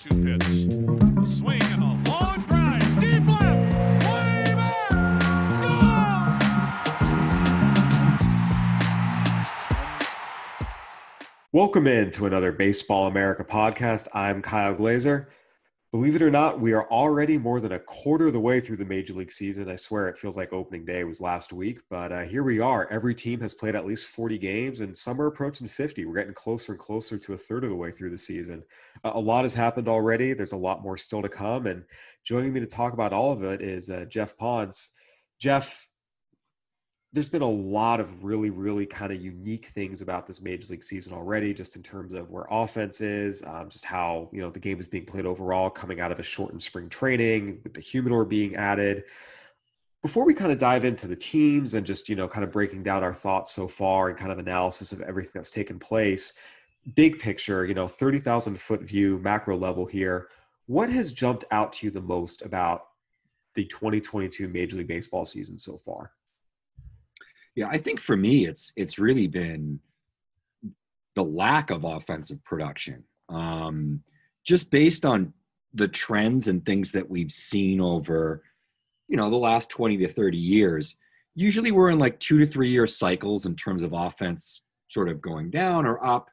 2 2 pitch. A swing and a long drive. Deep left. Way back. Welcome in to another Baseball America podcast. I'm Kyle Glaser. Believe it or not, we are already more than a quarter of the way through the major league season. I swear it feels like opening day was last week, but uh, here we are. Every team has played at least 40 games, and some are approaching 50. We're getting closer and closer to a third of the way through the season. Uh, a lot has happened already. There's a lot more still to come. And joining me to talk about all of it is uh, Geoff Pontes. Jeff, there's been a lot of really, really kind of unique things about this major league season already, just in terms of where offense is, um, just how you know the game is being played overall, coming out of a shortened spring training with the humidor being added. Before we kind of dive into the teams and just you know kind of breaking down our thoughts so far and kind of analysis of everything that's taken place, big picture, you know, thirty thousand foot view, macro level here. What has jumped out to you the most about the 2022 Major League Baseball season so far? Yeah, I think for me, it's it's really been the lack of offensive production. Um, just based on the trends and things that we've seen over, you know, the last 20 to 30 years. Usually we're in like two to three year cycles in terms of offense sort of going down or up,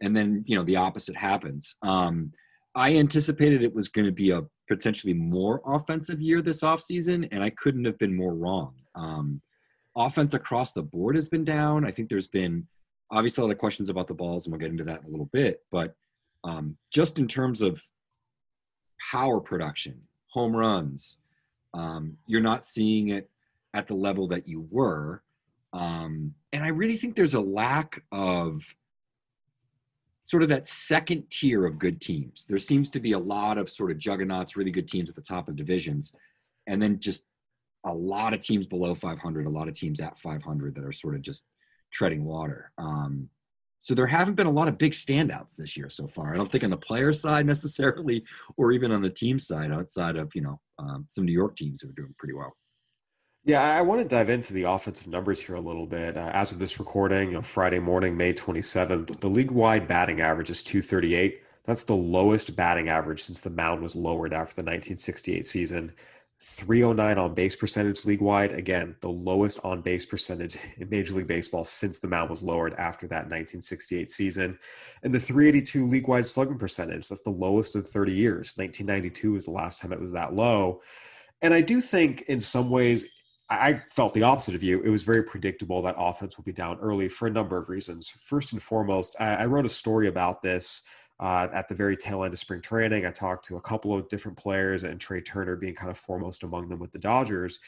and then you know the opposite happens. Um, I anticipated it was going to be a potentially more offensive year this offseason, and I couldn't have been more wrong. Um, offense across the board has been down. I think there's been obviously a lot of questions about the balls, and we'll get into that in a little bit. But um, just in terms of power production, home runs, um, you're not seeing it at the level that you were. Um, and I really think there's a lack of sort of that second tier of good teams. There seems to be a lot of sort of juggernauts, really good teams at the top of divisions, and then just a lot of teams below 500, a lot of teams at 500 that are sort of just treading water. Um, so there haven't been a lot of big standouts this year so far. I don't think on the player side necessarily, or even on the team side, outside of you know um, some New York teams who are doing pretty well. Yeah, I want to dive into the offensive numbers here a little bit. Uh, as of this recording, you know, Friday morning, May 27th, the league-wide batting average is 238. That's the lowest batting average since the mound was lowered after the 1968 season. 309 on base percentage league wide. Again, the lowest on base percentage in Major League Baseball since the mound was lowered after that 1968 season. And the 382 league wide slugging percentage, that's the lowest in 30 years. 1992 was the last time it was that low. And I do think in some ways, I felt the opposite of you. It was very predictable that offense would be down early for a number of reasons. First and foremost, I wrote a story about this uh, at the very tail end of spring training. I talked to a couple of different players, and Trea Turner being kind of foremost among them with the Dodgers.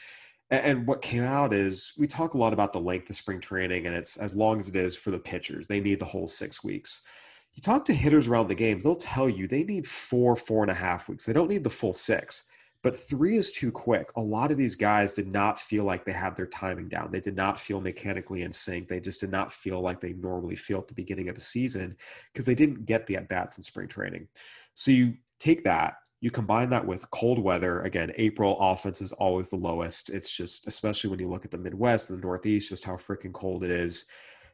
And, what came out is we talk a lot about the length of spring training, and it's as long as it is for the pitchers. They need the whole six weeks. You talk to hitters around the game, they'll tell you they need four, four and a half weeks. They don't need the full six but three is too quick. A lot of these guys did not feel like they had their timing down. They did not feel mechanically in sync. They just did not feel like they normally feel at the beginning of the season because they didn't get the at bats in spring training. So you take that, you combine that with cold weather. Again, April offense is always the lowest. It's just, especially when you look at the Midwest and the Northeast, just how freaking cold it is.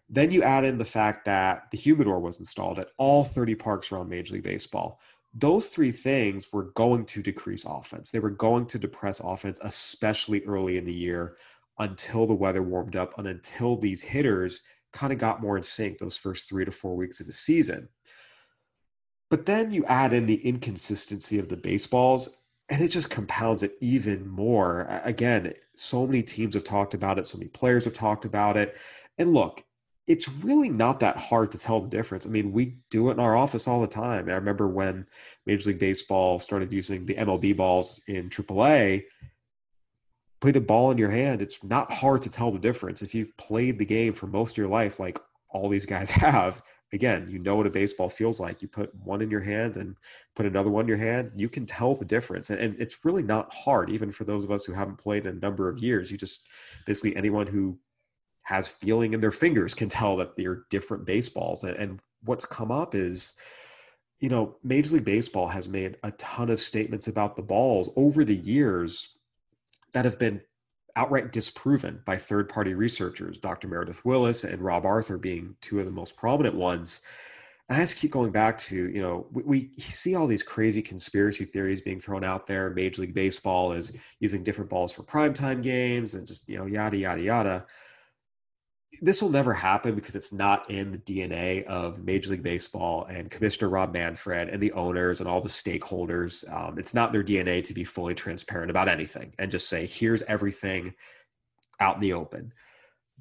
Then you add in the fact that the humidor was installed at all 30 parks around Major League Baseball those three things were going to decrease offense. They were going to depress offense, especially early in the year until the weather warmed up and until these hitters kind of got more in sync those first three to four weeks of the season. But then you add in the inconsistency of the baseballs, and it just compounds it even more. Again, so many teams have talked about it, so many players have talked about it. And look, it's really not that hard to tell the difference. I mean, we do it in our office all the time. I remember when Major League Baseball started using the MLB balls in AAA. Put a ball in your hand, it's not hard to tell the difference. If you've played the game for most of your life, like all these guys have, again, you know what a baseball feels like. You put one in your hand and put another one in your hand, you can tell the difference. And, it's really not hard, even for those of us who haven't played in a number of years. You just basically anyone who has feeling in their fingers can tell that they're different baseballs. And, and what's come up is, you know, Major League Baseball has made a ton of statements about the balls over the years that have been outright disproven by third party researchers, Dr. Meredith Wills and Rob Arthur being two of the most prominent ones. And I just keep going back to, you know, we, we, see all these crazy conspiracy theories being thrown out there. Major League Baseball is using different balls for primetime games and just, you know, yada, yada, yada this will never happen because it's not in the DNA of Major League Baseball and Commissioner Rob Manfred and the owners and all the stakeholders. Um, it's not their DNA to be fully transparent about anything and just say, here's everything out in the open.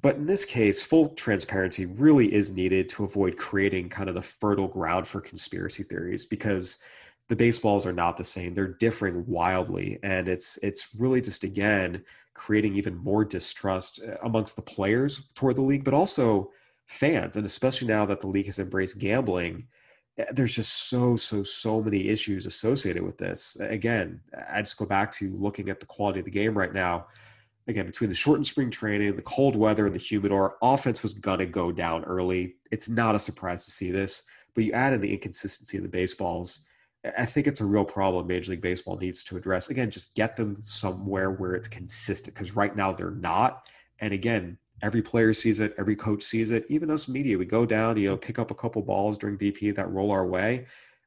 But in this case, full transparency really is needed to avoid creating kind of the fertile ground for conspiracy theories because the baseballs are not the same. They're differing wildly. And it's it's really just again creating even more distrust uh, amongst the players toward the league, but also fans. And especially now that the league has embraced gambling, eh, there's just so, so, so many issues associated with this. Again, I just go back to looking at the quality of the game right now. Again, between the shortened spring training, the cold weather, and the humidor, offense was going to go down early. It's not a surprise to see this, but you add in the inconsistency of the baseballs I think it's a real problem Major League Baseball needs to address. Again, just get them somewhere where it's consistent because right now they're not. And again, every player sees it, every coach sees it. Even us media, we go down, you know, pick up a couple balls during BP that roll our way.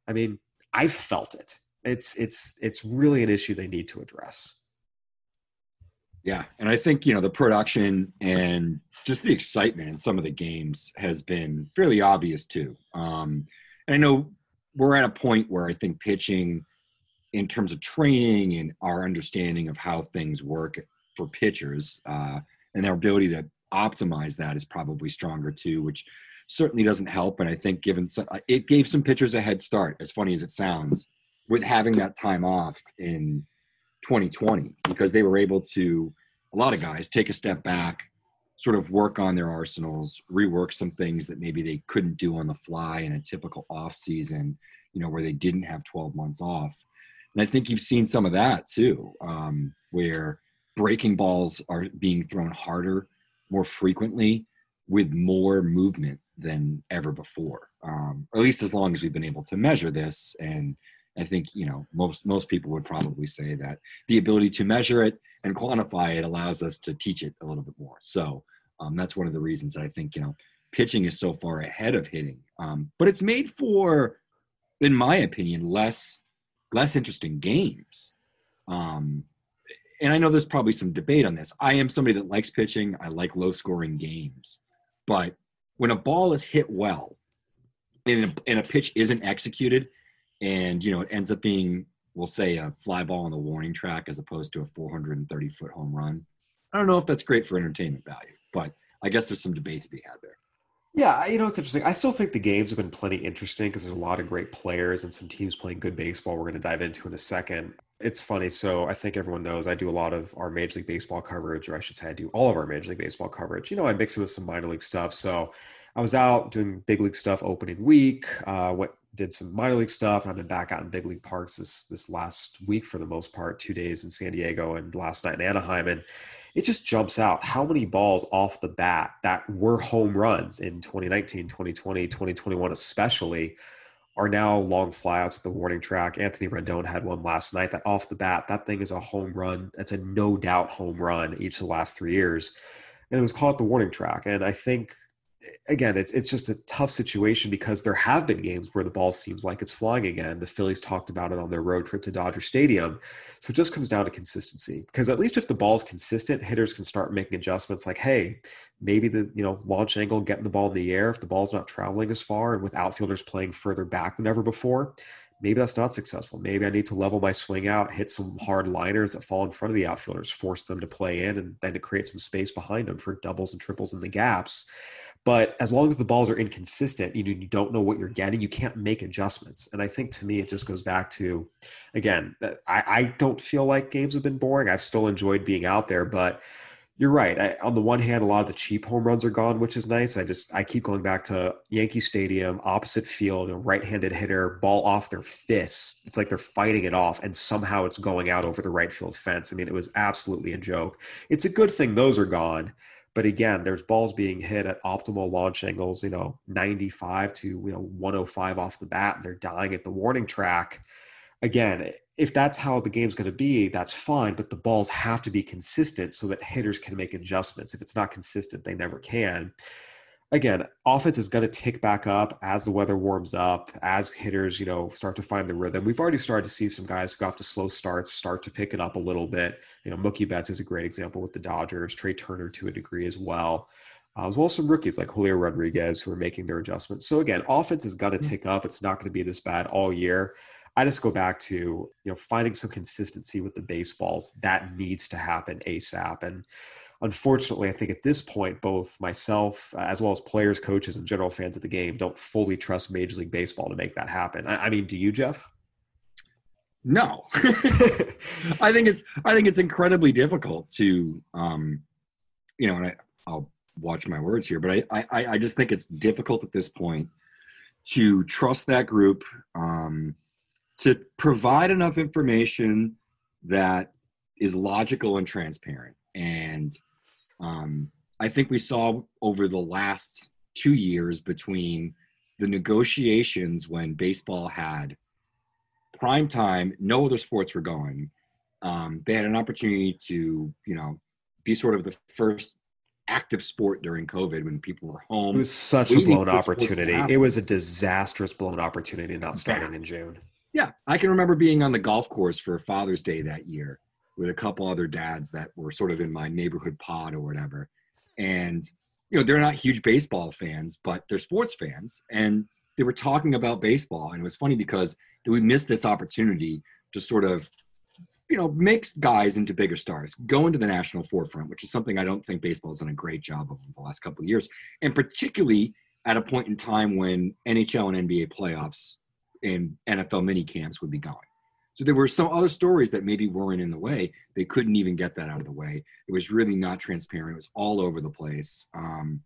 I mean, I've felt it. It's it's it's really an issue they need to address. Yeah, and I think you know the production and just the excitement in some of the games has been fairly obvious too. Um, and I know we're at a point where I think pitching, in terms of training and our understanding of how things work for pitchers, uh, and their ability to optimize that is probably stronger too, which certainly doesn't help. And I think given some, uh, it gave some pitchers a head start, as funny as it sounds, with having that time off in 2020 because they were able to a lot of guys take a step back sort of work on their arsenals, rework some things that maybe they couldn't do on the fly in a typical off season, you know, where they didn't have 12 months off. And I think you've seen some of that too, um, where breaking balls are being thrown harder, more frequently, with more movement than ever before. Um, or at least as long as we've been able to measure this. And I think you know most most people would probably say that the ability to measure it and quantify it allows us to teach it a little bit more. So um, that's one of the reasons that I think you know pitching is so far ahead of hitting. Um, but it's made for, in my opinion, less less interesting games. Um, and I know there's probably some debate on this. I am somebody that likes pitching. I like low scoring games, but when a ball is hit well and a, and a pitch isn't executed, and you know it ends up being, we'll say, a fly ball on the warning track as opposed to a 430 foot home run. I don't know if that's great for entertainment value. But I guess there's some debate to be had there. Yeah, you know it's interesting. I still think the games have been plenty interesting because there's a lot of great players and some teams playing good baseball. We're going to dive into in a second. It's funny. So I think everyone knows I do a lot of our Major League Baseball coverage, or I should say, I do all of our Major League Baseball coverage. You know, I mix it with some minor league stuff. So I was out doing big league stuff opening week. Uh, what did some minor league stuff, and I've been back out in big league parks this this last week for the most part. Two days in San Diego and last night in Anaheim, and it just jumps out how many balls off the bat that were home runs in 2019, 2020, 2021, especially are now long flyouts at the warning track. Anthony Rendon had one last night that off the bat, that thing is a home run. That's a no doubt home run each of the last three years. And it was caught the warning track. And I think again, it's it's just a tough situation because there have been games where the ball seems like it's flying again. The Phillies talked about it on their road trip to Dodger Stadium. So it just comes down to consistency. Because at least if the ball is consistent, hitters can start making adjustments like, hey, maybe the you know launch angle, getting the ball in the air, if the ball's not traveling as far and with outfielders playing further back than ever before, maybe that's not successful. Maybe I need to level my swing out, hit some hard liners that fall in front of the outfielders, force them to play in, and then to create some space behind them for doubles and triples in the gaps. But as long as the balls are inconsistent, you, you don't know what you're getting, you can't make adjustments. And I think to me, it just goes back to, again, uh, I, I don't feel like games have been boring. I've still enjoyed being out there, but You're right. I, on the one hand, a lot of the cheap home runs are gone, which is nice. I just I keep going back to Yankee Stadium, opposite field, a right-handed hitter, ball off their fists. It's like they're fighting it off, and somehow it's going out over the right field fence. I mean, it was absolutely a joke. It's a good thing those are gone. But again, there's balls being hit at optimal launch angles, you know, 95 to you know 105 off the bat, and they're dying at the warning track again, if that's how the game's going to be, that's fine, but the balls have to be consistent so that hitters can make adjustments. If it's not consistent, they never can. Again, offense is going to tick back up as the weather warms up, as hitters, you know, start to find the rhythm. We've already started to see some guys who go off to slow starts start to pick it up a little bit. You know, Mookie Betts is a great example with the Dodgers, Trea Turner to a degree as well. Uh, as well as some rookies like Julio Rodriguez who are making their adjustments. So again, offense is going to tick up. It's not going to be this bad all year. I just go back to you know finding some consistency with the baseballs that needs to happen ASAP. And unfortunately, I think at this point, both myself as well as players, coaches, and general fans of the game don't fully trust Major League Baseball to make that happen. I, I mean, do you, Jeff? No, I think it's I think it's incredibly difficult to, um, you know, and I, I'll watch my words here, but I, I I just think it's difficult at this point to trust that group. Um, to provide enough information that is logical and transparent. And um, I think we saw over the last two years between the negotiations when baseball had prime time, no other sports were going. Um, they had an opportunity to, you know, be sort of the first active sport during COVID when people were home. It was such a blown opportunity. It was a disastrous blown opportunity not starting in June. Yeah, I can remember being on the golf course for Father's Day that year with a couple other dads that were sort of in my neighborhood pod or whatever. And you know, they're not huge baseball fans, but they're sports fans and they were talking about baseball and it was funny because we missed this opportunity to sort of you know, make guys into bigger stars, go into the national forefront, which is something I don't think baseball has done a great job of in the last couple of years, and particularly at a point in time when NHL and NBA playoffs and NFL mini camps would be going. So there were some other stories that maybe weren't in the way. They couldn't even get that out of the way. It was really not transparent. It was all over the place. Um,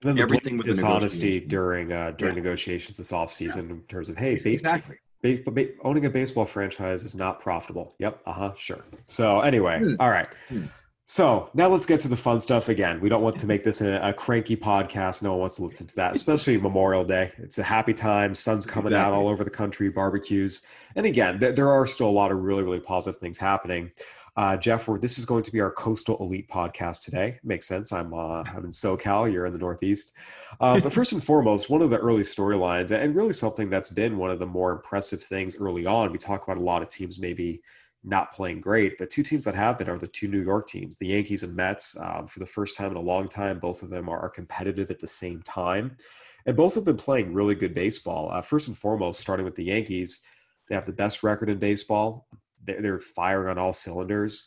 then the everything was dishonesty during uh, during yeah. negotiations this off season yeah. in terms of hey, exactly. Base, owning a baseball franchise is not profitable. Yep. Uh huh. Sure. So anyway, hmm. all right. Hmm. So now let's get to the fun stuff again. We don't want to make this a, a, cranky podcast. No one wants to listen to that, especially Memorial Day. It's a happy time. Sun's coming exactly. out all over the country, barbecues. And again, th- there are still a lot of really, really positive things happening. Uh, Jeff, this is going to be our Coastal Elite podcast today. Makes sense. I'm, uh, I'm in SoCal. You're in the Northeast. Uh, but first and foremost, one of the early storylines, and really something that's been one of the more impressive things early on. We talk about a lot of teams maybe not playing great. But two teams that have been are the two New York teams, the Yankees and Mets. Um, for the first time in a long time, both of them are, competitive at the same time. And both have been playing really good baseball. Uh, first and foremost, starting with the Yankees, they have the best record in baseball. They're, they're firing on all cylinders.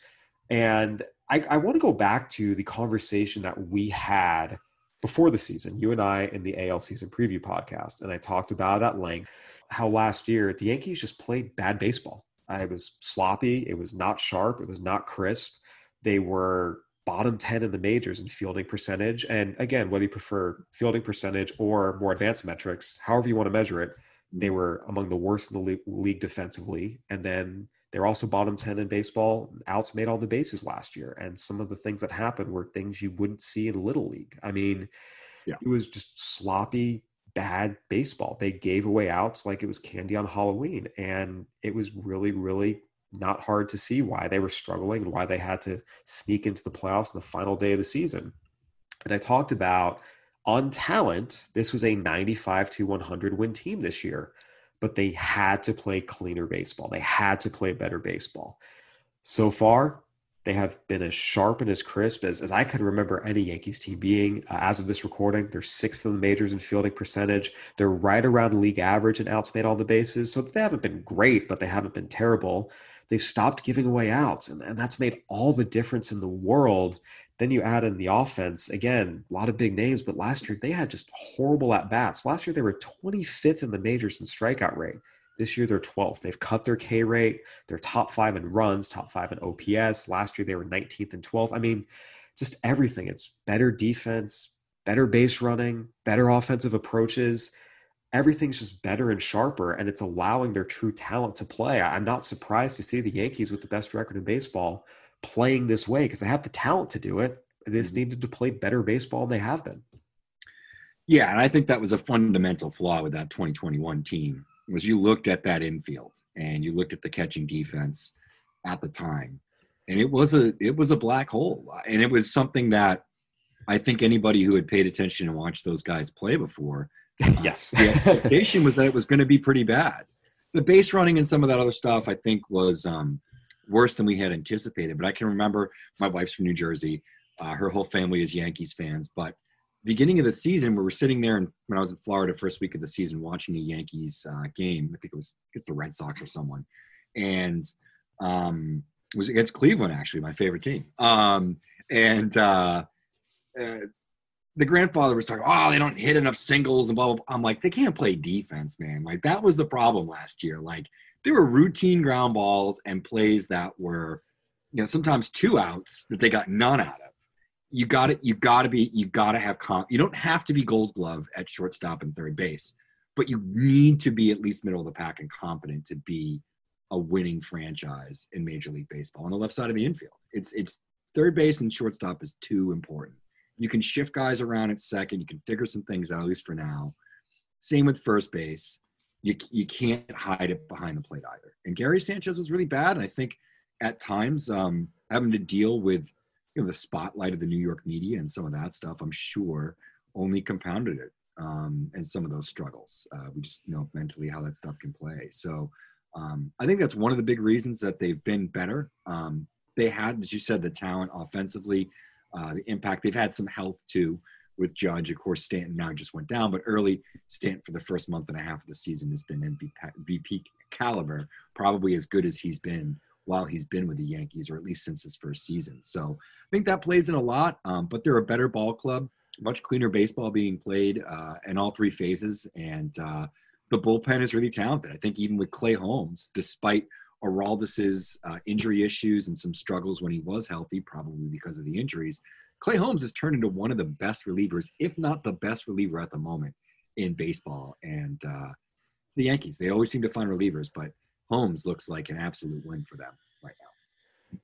And I, I want to go back to the conversation that we had before the season, you and I in the AL season preview podcast. And I talked about at length how last year the Yankees just played bad baseball it was sloppy. It was not sharp. It was not crisp. They were bottom 10 in the majors in fielding percentage. And again, whether you prefer fielding percentage or more advanced metrics, however you want to measure it, they were among the worst in the league defensively. And then they're also bottom 10 in baseball. Outs made all the bases last year. And some of the things that happened were things you wouldn't see in Little League. I mean, yeah. it was just sloppy, bad baseball. They gave away outs like it was candy on Halloween. And it was really, really not hard to see why they were struggling and why they had to sneak into the playoffs in the final day of the season. And I talked about on talent, this was a 95 to 100 win team this year, but they had to play cleaner baseball. They had to play better baseball. So far, they have been as sharp and as crisp as, as I could remember any Yankees team being. Uh, as of this recording, they're sixth in the majors in fielding percentage. They're right around league average in outs made on the bases. So they haven't been great, but they haven't been terrible. They've stopped giving away outs, and, and that's made all the difference in the world. Then you add in the offense. Again, a lot of big names, but last year they had just horrible at bats. Last year they were 25th in the majors in strikeout rate. This year they're 12th. They've cut their K rate. They're top five in runs, top five in OPS. Last year they were 19th and 12th. I mean, just everything. It's better defense, better base running, better offensive approaches. Everything's just better and sharper, and it's allowing their true talent to play. I'm not surprised to see the Yankees with the best record in baseball playing this way because they have the talent to do it. They just mm-hmm. needed to play better baseball, and they have been. Yeah, and I think that was a fundamental flaw with that 2021 team was you looked at that infield and you looked at the catching defense at the time, and it was a it was a black hole, and it was something that I think anybody who had paid attention and watched those guys play before, yes, uh, the expectation was that it was going to be pretty bad. The base running and some of that other stuff, I think, was um, worse than we had anticipated. But I can remember my wife's from New Jersey. Uh, her whole family is Yankees fans. But beginning of the season, we were sitting there, and when I was in Florida, first week of the season, watching a Yankees uh, game. I think it was against the Red Sox or someone, and um, it was against Cleveland, actually, my favorite team. Um, and uh, uh, the grandfather was talking, oh, they don't hit enough singles and blah, blah, blah. I'm like, they can't play defense, man. Like, that was the problem last year. Like, there were routine ground balls and plays that were, you know, sometimes two outs that they got none out of. You got it. You got to be. You got to have comp. You don't have to be Gold Glove at shortstop and third base, but you need to be at least middle of the pack and competent to be a winning franchise in Major League Baseball on the left side of the infield. It's it's third base and shortstop is too important. You can shift guys around at second. You can figure some things out at least for now. Same with first base you you can't hide it behind the plate either. And Gary Sanchez was really bad, and I think at times um, having to deal with you know the spotlight of the New York media and some of that stuff, I'm sure only compounded it um, and some of those struggles. Uh, we just know mentally how that stuff can play. So um, I think that's one of the big reasons that they've been better. Um, they had, as you said, the talent offensively, uh, the impact. They've had some health too with Judge. Of course, Stanton now just went down, but early Stanton for the first month and a half of the season has been MVP caliber, probably as good as he's been while he's been with the Yankees, or at least since his first season. So I think that plays in a lot. Um, but they're a better ball club, much cleaner baseball being played uh, in all three phases, and uh, the bullpen is really talented. I think even with Clay Holmes, despite Aroldis's uh, injury issues and some struggles when he was healthy, probably because of the injuries. Clay Holmes has turned into one of the best relievers, if not the best reliever at the moment in baseball. And uh, the Yankees, they always seem to find relievers, but Holmes looks like an absolute win for them right now.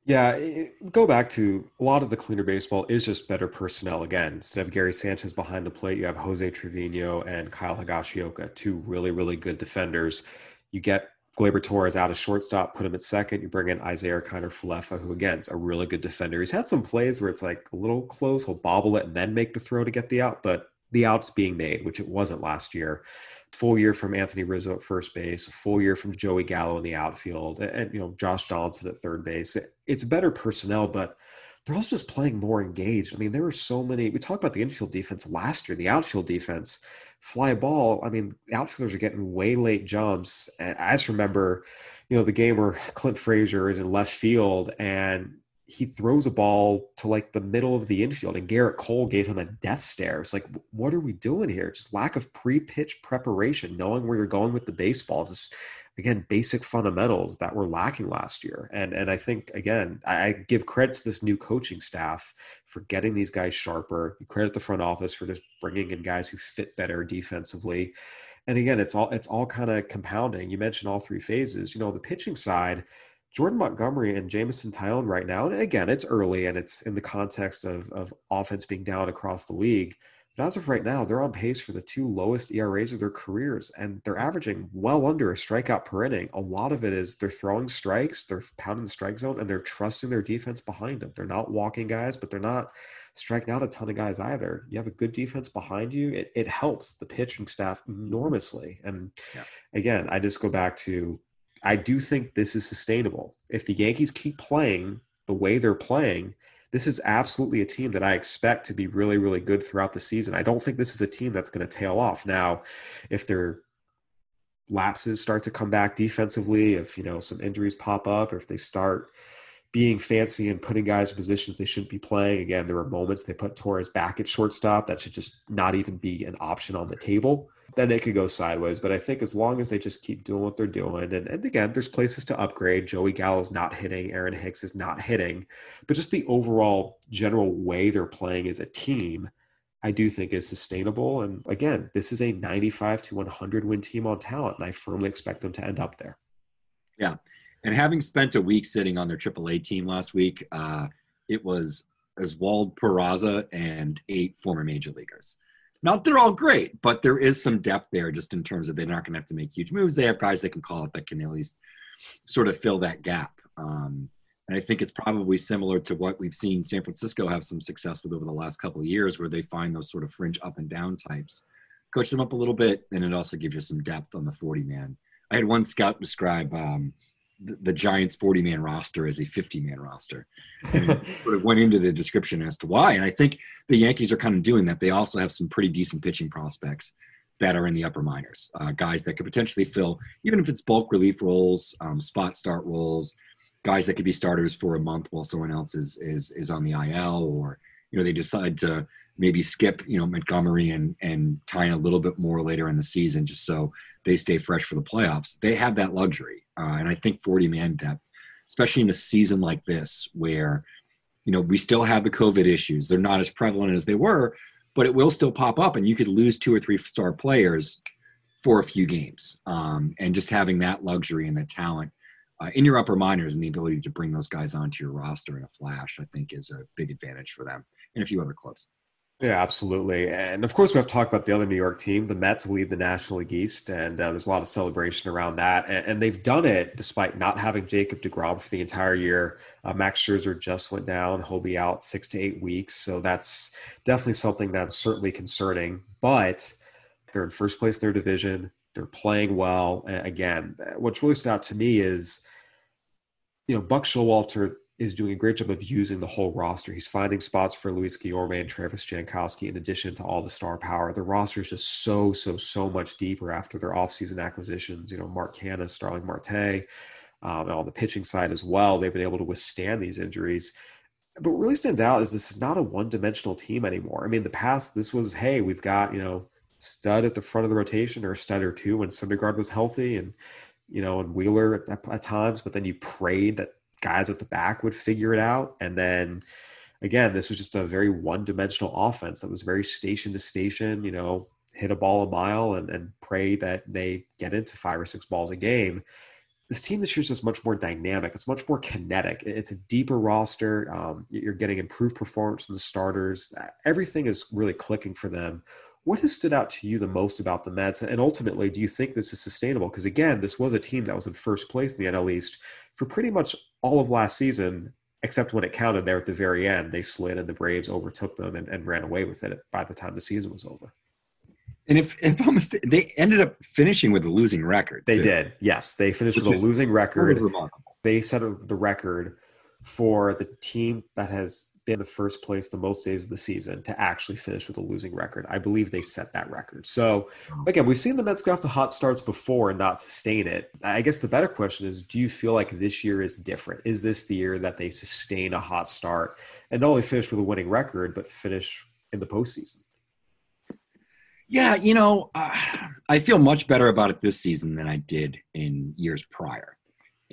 Yeah, go back to a lot of the cleaner baseball is just better personnel again. Instead of Gary Sanchez behind the plate, you have Jose Trevino and Kyle Higashioka, two really, really good defenders. You get Gleyber Torres out of shortstop, put him at second. You bring in Isiah Kiner Falefa, who again is a really good defender. He's had some plays where it's like a little close. He'll bobble it and then make the throw to get the out, but the out's being made, which it wasn't last year. Full year from Anthony Rizzo at first base, a full year from Joey Gallo in the outfield, and, you know Josh Johnson at third base. It, it's better personnel, but they're also just playing more engaged. I mean, there were so many. We talked about the infield defense last year, the outfield defense fly ball, I mean, the outfielders are getting way late jumps. And I just remember, you know, the game where Clint Frazier is in left field and he throws a ball to like the middle of the infield and Gerrit Cole gave him a death stare. It's like, what are we doing here? Just lack of pre-pitch preparation, knowing where you're going with the baseball. Just again, basic fundamentals that were lacking last year. And and I think again, I give credit to this new coaching staff for getting these guys sharper. Credit the front office for just bringing in guys who fit better defensively. And again, it's all it's all kind of compounding. You mentioned all three phases. You know, the pitching side Jordan Montgomery and Jameson Taillon right now, and again, it's early and it's in the context of, of offense being down across the league. But as of right now, they're on pace for the two lowest ERAs of their careers, and they're averaging well under a strikeout per inning. A lot of it is they're throwing strikes, they're pounding the strike zone, and they're trusting their defense behind them. They're not walking guys, but they're not striking out a ton of guys either. You have a good defense behind you, it, it helps the pitching staff enormously. And yeah. again, I just go back to I do think this is sustainable. If the Yankees keep playing the way they're playing, this is absolutely a team that I expect to be really, really good throughout the season. I don't think this is a team that's going to tail off. Now, if their lapses start to come back defensively, if you know some injuries pop up, or if they start being fancy and putting guys in positions they shouldn't be playing. Again, there were moments they put Torres back at shortstop. That should just not even be an option on the table. Then it could go sideways. But I think as long as they just keep doing what they're doing, and, and again, there's places to upgrade. Joey Gallo's not hitting, Aaron Hicks is not hitting, but just the overall general way they're playing as a team, I do think is sustainable. And again, this is a 95 to 100 win team on talent, and I firmly expect them to end up there. Yeah. And having spent a week sitting on their AAA team last week, uh, it was Oswald Peraza and eight former major leaguers. Not they're all great, but there is some depth there just in terms of they're not going to have to make huge moves. They have guys they can call up that can at least sort of fill that gap. Um, and I think it's probably similar to what we've seen San Francisco have some success with over the last couple of years, where they find those sort of fringe up and down types, coach them up a little bit, and it also gives you some depth on the 40 man. I had one scout describe um, the, Giants 40 man roster as a 50 man roster. And sort of went into the description as to why. And I think the Yankees are kind of doing that. They also have some pretty decent pitching prospects that are in the upper minors, uh, guys that could potentially fill, even if it's bulk relief roles, um, spot start roles, guys that could be starters for a month while someone else is is is on the IL, or you know they decide to maybe skip you know Montgomery and and Taillon a little bit more later in the season just so they stay fresh for the playoffs. They have that luxury, uh, and I think 40 man depth, especially in a season like this where you know we still have the COVID issues. They're not as prevalent as they were, but it will still pop up, and you could lose two or three star players for a few games. Um, and just having that luxury and the talent uh, in your upper minors and the ability to bring those guys onto your roster in a flash, I think is a big advantage for them and a few other clubs. Yeah, absolutely. And of course, we have to talk about the other New York team. The Mets lead the National League East, and uh, there's a lot of celebration around that. And, and, they've done it despite not having Jacob DeGrom for the entire year. Uh, Max Scherzer just went down. He'll be out six to eight weeks. So that's definitely something that's certainly concerning. But they're in first place in their division. They're playing well. And again, what's really stood out to me is, you know, Buck Showalter is doing a great job of using the whole roster. He's finding spots for Luis Guillorme and Travis Jankowski in addition to all the star power. The roster is just so, so, so much deeper after their offseason acquisitions. You know, Mark Canha, Starling Marte, um, and on the pitching side as well. They've been able to withstand these injuries. But what really stands out is this is not a one dimensional team anymore. I mean, the past, this was, hey, we've got, you know, stud at the front of the rotation or stud or two when Syndergaard was healthy and, you know, and Wheeler at, at times, but then you prayed that guys at the back would figure it out. And then again, this was just a very one dimensional offense that was very station to station, you know, hit a ball a mile and, and pray that they get into five or six balls a game. This team this year is just much more dynamic. It's much more kinetic. It's a deeper roster. Um, you're getting improved performance from the starters. Everything is really clicking for them. What has stood out to you the most about the Mets? And ultimately, do you think this is sustainable? Because again, this was a team that was in first place in the NL East for pretty much all of last season, except when it counted there at the very end. They slid and the Braves overtook them and, and ran away with it by the time the season was over. And if, if I'm mistaken, they ended up finishing with a losing record. They too. did. Yes, they finished Which with a losing record. They set the record for the team that has been the first place the most days of the season to actually finish with a losing record. I believe they set that record. So again, we've seen the Mets go off to hot starts before and not sustain it. I guess the better question is, do you feel like this year is different? Is this the year that they sustain a hot start and not only finish with a winning record, but finish in the postseason? Yeah, you know, uh, I feel much better about it this season than I did in years prior.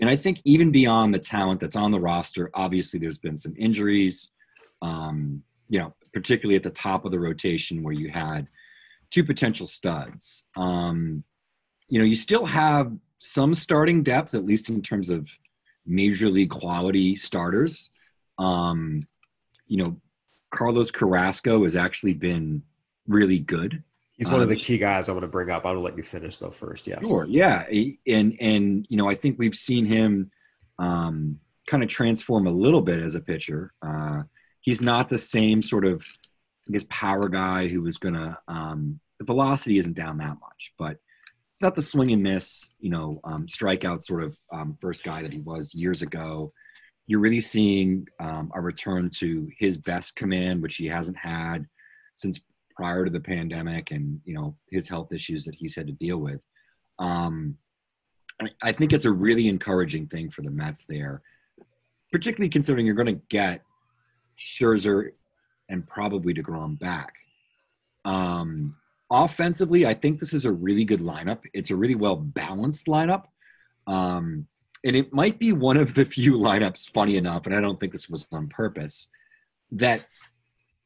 And I think even beyond the talent that's on the roster, obviously there's been some injuries um, you know, particularly at the top of the rotation where you had two potential studs. Um, you know, you still have some starting depth, at least in terms of major league quality starters. Um, you know, Carlos Carrasco has actually been really good. He's one of the um, key guys I want to bring up. I to let you finish though first. Yes. Sure. Yeah. And and you know I think we've seen him um, kind of transform a little bit as a pitcher. Uh, he's not the same sort of I guess power guy who was gonna um, the velocity isn't down that much, but it's not the swing and miss, you know, um, strikeout sort of um, first guy that he was years ago. You're really seeing um, a return to his best command, which he hasn't had since prior to the pandemic, and you know his health issues that he's had to deal with. Um, I think it's a really encouraging thing for the Mets there, particularly considering you're going to get Scherzer and probably DeGrom back. Um, offensively, I think this is a really good lineup. It's a really well balanced lineup. Um, and it might be one of the few lineups, funny enough, and I don't think this was on purpose, that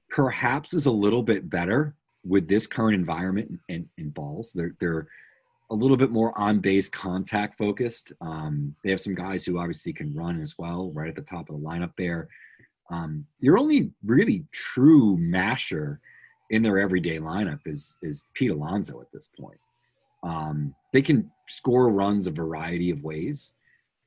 perhaps is a little bit better with this current environment and, balls. They're they're a little bit more on base contact focused. Um, they have some guys who obviously can run as well, right at the top of the lineup there. Um, your only really true masher in their everyday lineup is is Pete Alonso at this point. Um, they can score runs a variety of ways,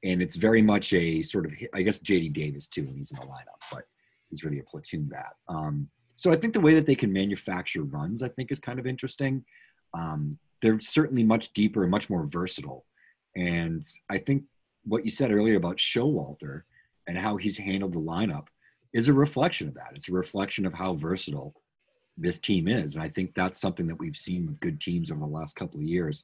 and it's very much a sort of I guess JD Davis too when he's in the lineup, but he's really a platoon bat. Um, so I think the way that they can manufacture runs, I think, is kind of interesting. Um, they're certainly much deeper and much more versatile, and I think what you said earlier about Showalter and how he's handled the lineup is a reflection of that. It's a reflection of how versatile this team is. And I think that's something that we've seen with good teams over the last couple of years.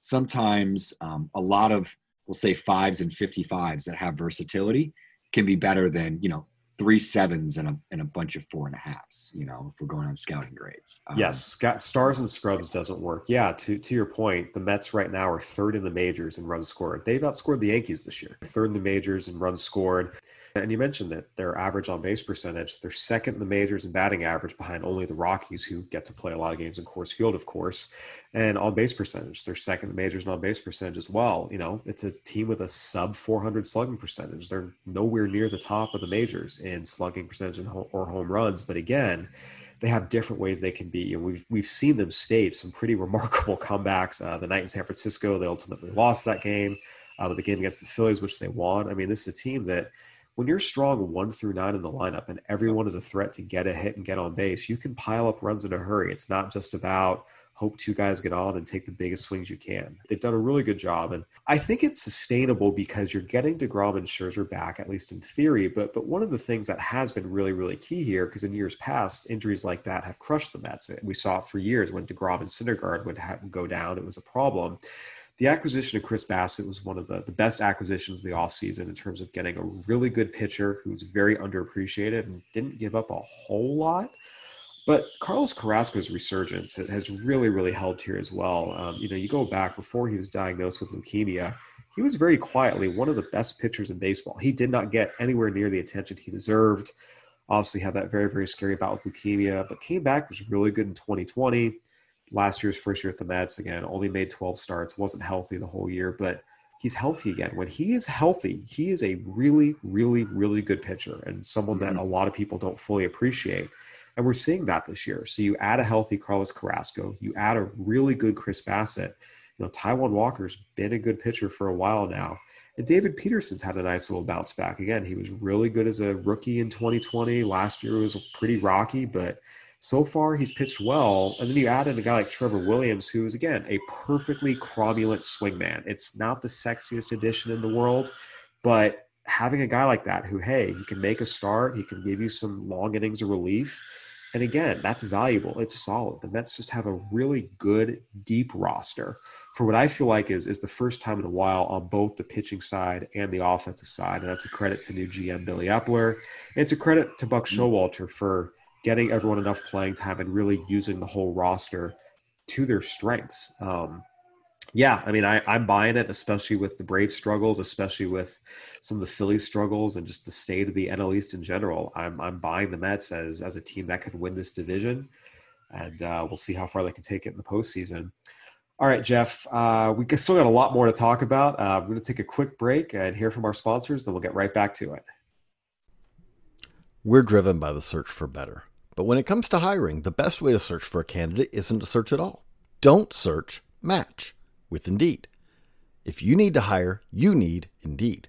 Sometimes um, a lot of, we'll say fives and 55s that have versatility can be better than, you know, three sevens and a, and a bunch of four and a halves, you know, if we're going on scouting grades. Um, yes. Stars and scrubs doesn't work. Yeah. To, to your point, the Mets right now are third in the majors in runs scored. They've outscored the Yankees this year, third in the majors in runs scored. And you mentioned that their average on base percentage, they're second in the majors in batting average behind only the Rockies, who get to play a lot of games in Coors Field, of course. And on base percentage, they're second in the majors and on base percentage as well. You know, it's a team with a sub 400 slugging percentage. They're nowhere near the top of the majors in slugging percentage or home runs. But again, they have different ways they can be. We've we've seen them stage some pretty remarkable comebacks. Uh, the night in San Francisco, they ultimately lost that game. Uh, the game against the Phillies, which they won. I mean, this is a team that when you're strong one through nine in the lineup and everyone is a threat to get a hit and get on base, you can pile up runs in a hurry. It's not just about hope two guys get on and take the biggest swings you can. They've done a really good job. And I think it's sustainable because you're getting DeGrom and Scherzer back, at least in theory. But but one of the things that has been really, really key here, because in years past, injuries like that have crushed the Mets. We saw it for years when DeGrom and Syndergaard would have, go down. It was a problem the acquisition of Chris Bassitt was one of the, the best acquisitions of the offseason in terms of getting a really good pitcher who's very underappreciated and didn't give up a whole lot. But Carlos Carrasco's resurgence has really, really helped here as well. Um, you know, you go back before he was diagnosed with leukemia, he was very quietly one of the best pitchers in baseball. He did not get anywhere near the attention he deserved. Obviously, had that very, very scary bout with leukemia, but came back was really good in 2020 last year's first year at the Mets again, only made 12 starts, wasn't healthy the whole year, but he's healthy again. When he is healthy, he is a really, really, really good pitcher and someone that mm-hmm. a lot of people don't fully appreciate. And we're seeing that this year. So you add a healthy Carlos Carrasco, you add a really good Chris Bassitt. You know, Taijuan Walker's been a good pitcher for a while now. And David Peterson's had a nice little bounce back. Again, he was really good as a rookie in 2020. Last year was pretty rocky, but so far he's pitched well. And then you add in a guy like Trevor Williams, who is again a perfectly cromulent swingman. It's not the sexiest addition in the world, but having a guy like that who, hey, he can make a start, he can give you some long innings of relief. And again, that's valuable. It's solid. The Mets just have a really good, deep roster for what I feel like is is the first time in a while on both the pitching side and the offensive side. And that's a credit to new GM Billy Eppler. It's a credit to Buck mm. Showalter for getting everyone enough playing time and really using the whole roster to their strengths. Um, yeah, I mean, I, I'm buying it, especially with the Braves struggles, especially with some of the Phillies struggles, and just the state of the NL East in general. I'm I'm buying the Mets as as a team that could win this division, and uh, we'll see how far they can take it in the postseason. All right, Jeff, uh, we still got a lot more to talk about. Uh, we're going to take a quick break and hear from our sponsors, then we'll get right back to it. We're driven by the search for better. But when it comes to hiring, the best way to search for a candidate isn't to search at all. Don't search, match with Indeed. If you need to hire, you need Indeed.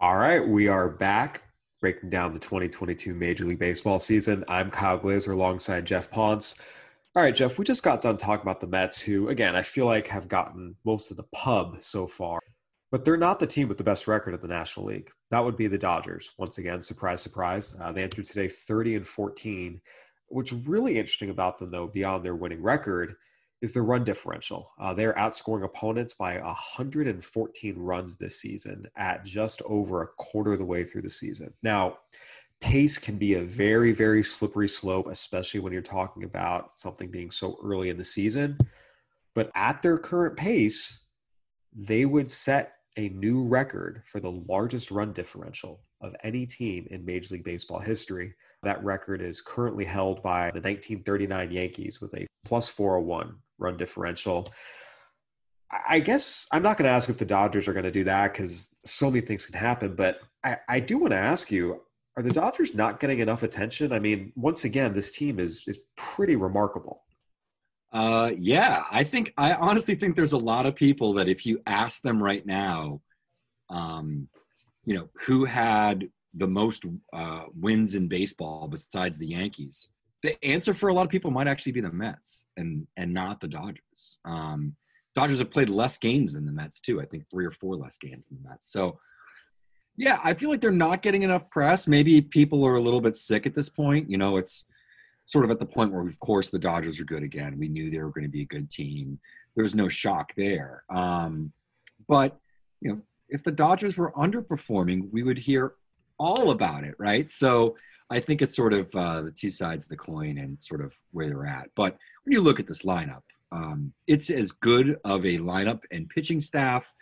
All right, we are back breaking down the 2022 Major League Baseball season. I'm Kyle Glaser alongside Geoff Pontes. All right, Geoff, we just got done talking about the Mets, who, again, I feel like have gotten most of the pub so far, but they're not the team with the best record in the National League. That would be the Dodgers. Once again, surprise, surprise. Uh, they entered today 30 and 14. What's really interesting about them, though, beyond their winning record, is the run differential. Uh, they're outscoring opponents by 114 runs this season at just over a quarter of the way through the season. Now, pace can be a very, very slippery slope, especially when you're talking about something being so early in the season. But at their current pace, they would set a new record for the largest run differential of any team in Major League Baseball history. That record is currently held by the 1939 Yankees with a plus 401 run differential. I guess I'm not going to ask if the Dodgers are going to do that because so many things can happen. But I, I do want to ask you: Are the Dodgers not getting enough attention? I mean, once again, this team is is pretty remarkable. Uh, yeah, I think I honestly think there's a lot of people that if you ask them right now, um, you know, who had the most uh, wins in baseball besides the Yankees, the answer for a lot of people might actually be the Mets and and not the Dodgers. Um, Dodgers have played less games than the Mets too. I think three or four less games than the Mets. So, yeah, I feel like they're not getting enough press. Maybe people are a little bit sick at this point. You know, it's sort of at the point where, of course, the Dodgers are good again. We knew they were going to be a good team. There was no shock there. Um, but you know, if the Dodgers were underperforming, we would hear all about it, right? So I think it's sort of uh, the two sides of the coin and sort of where they're at. But when you look at this lineup, um, it's as good of a lineup and pitching staff,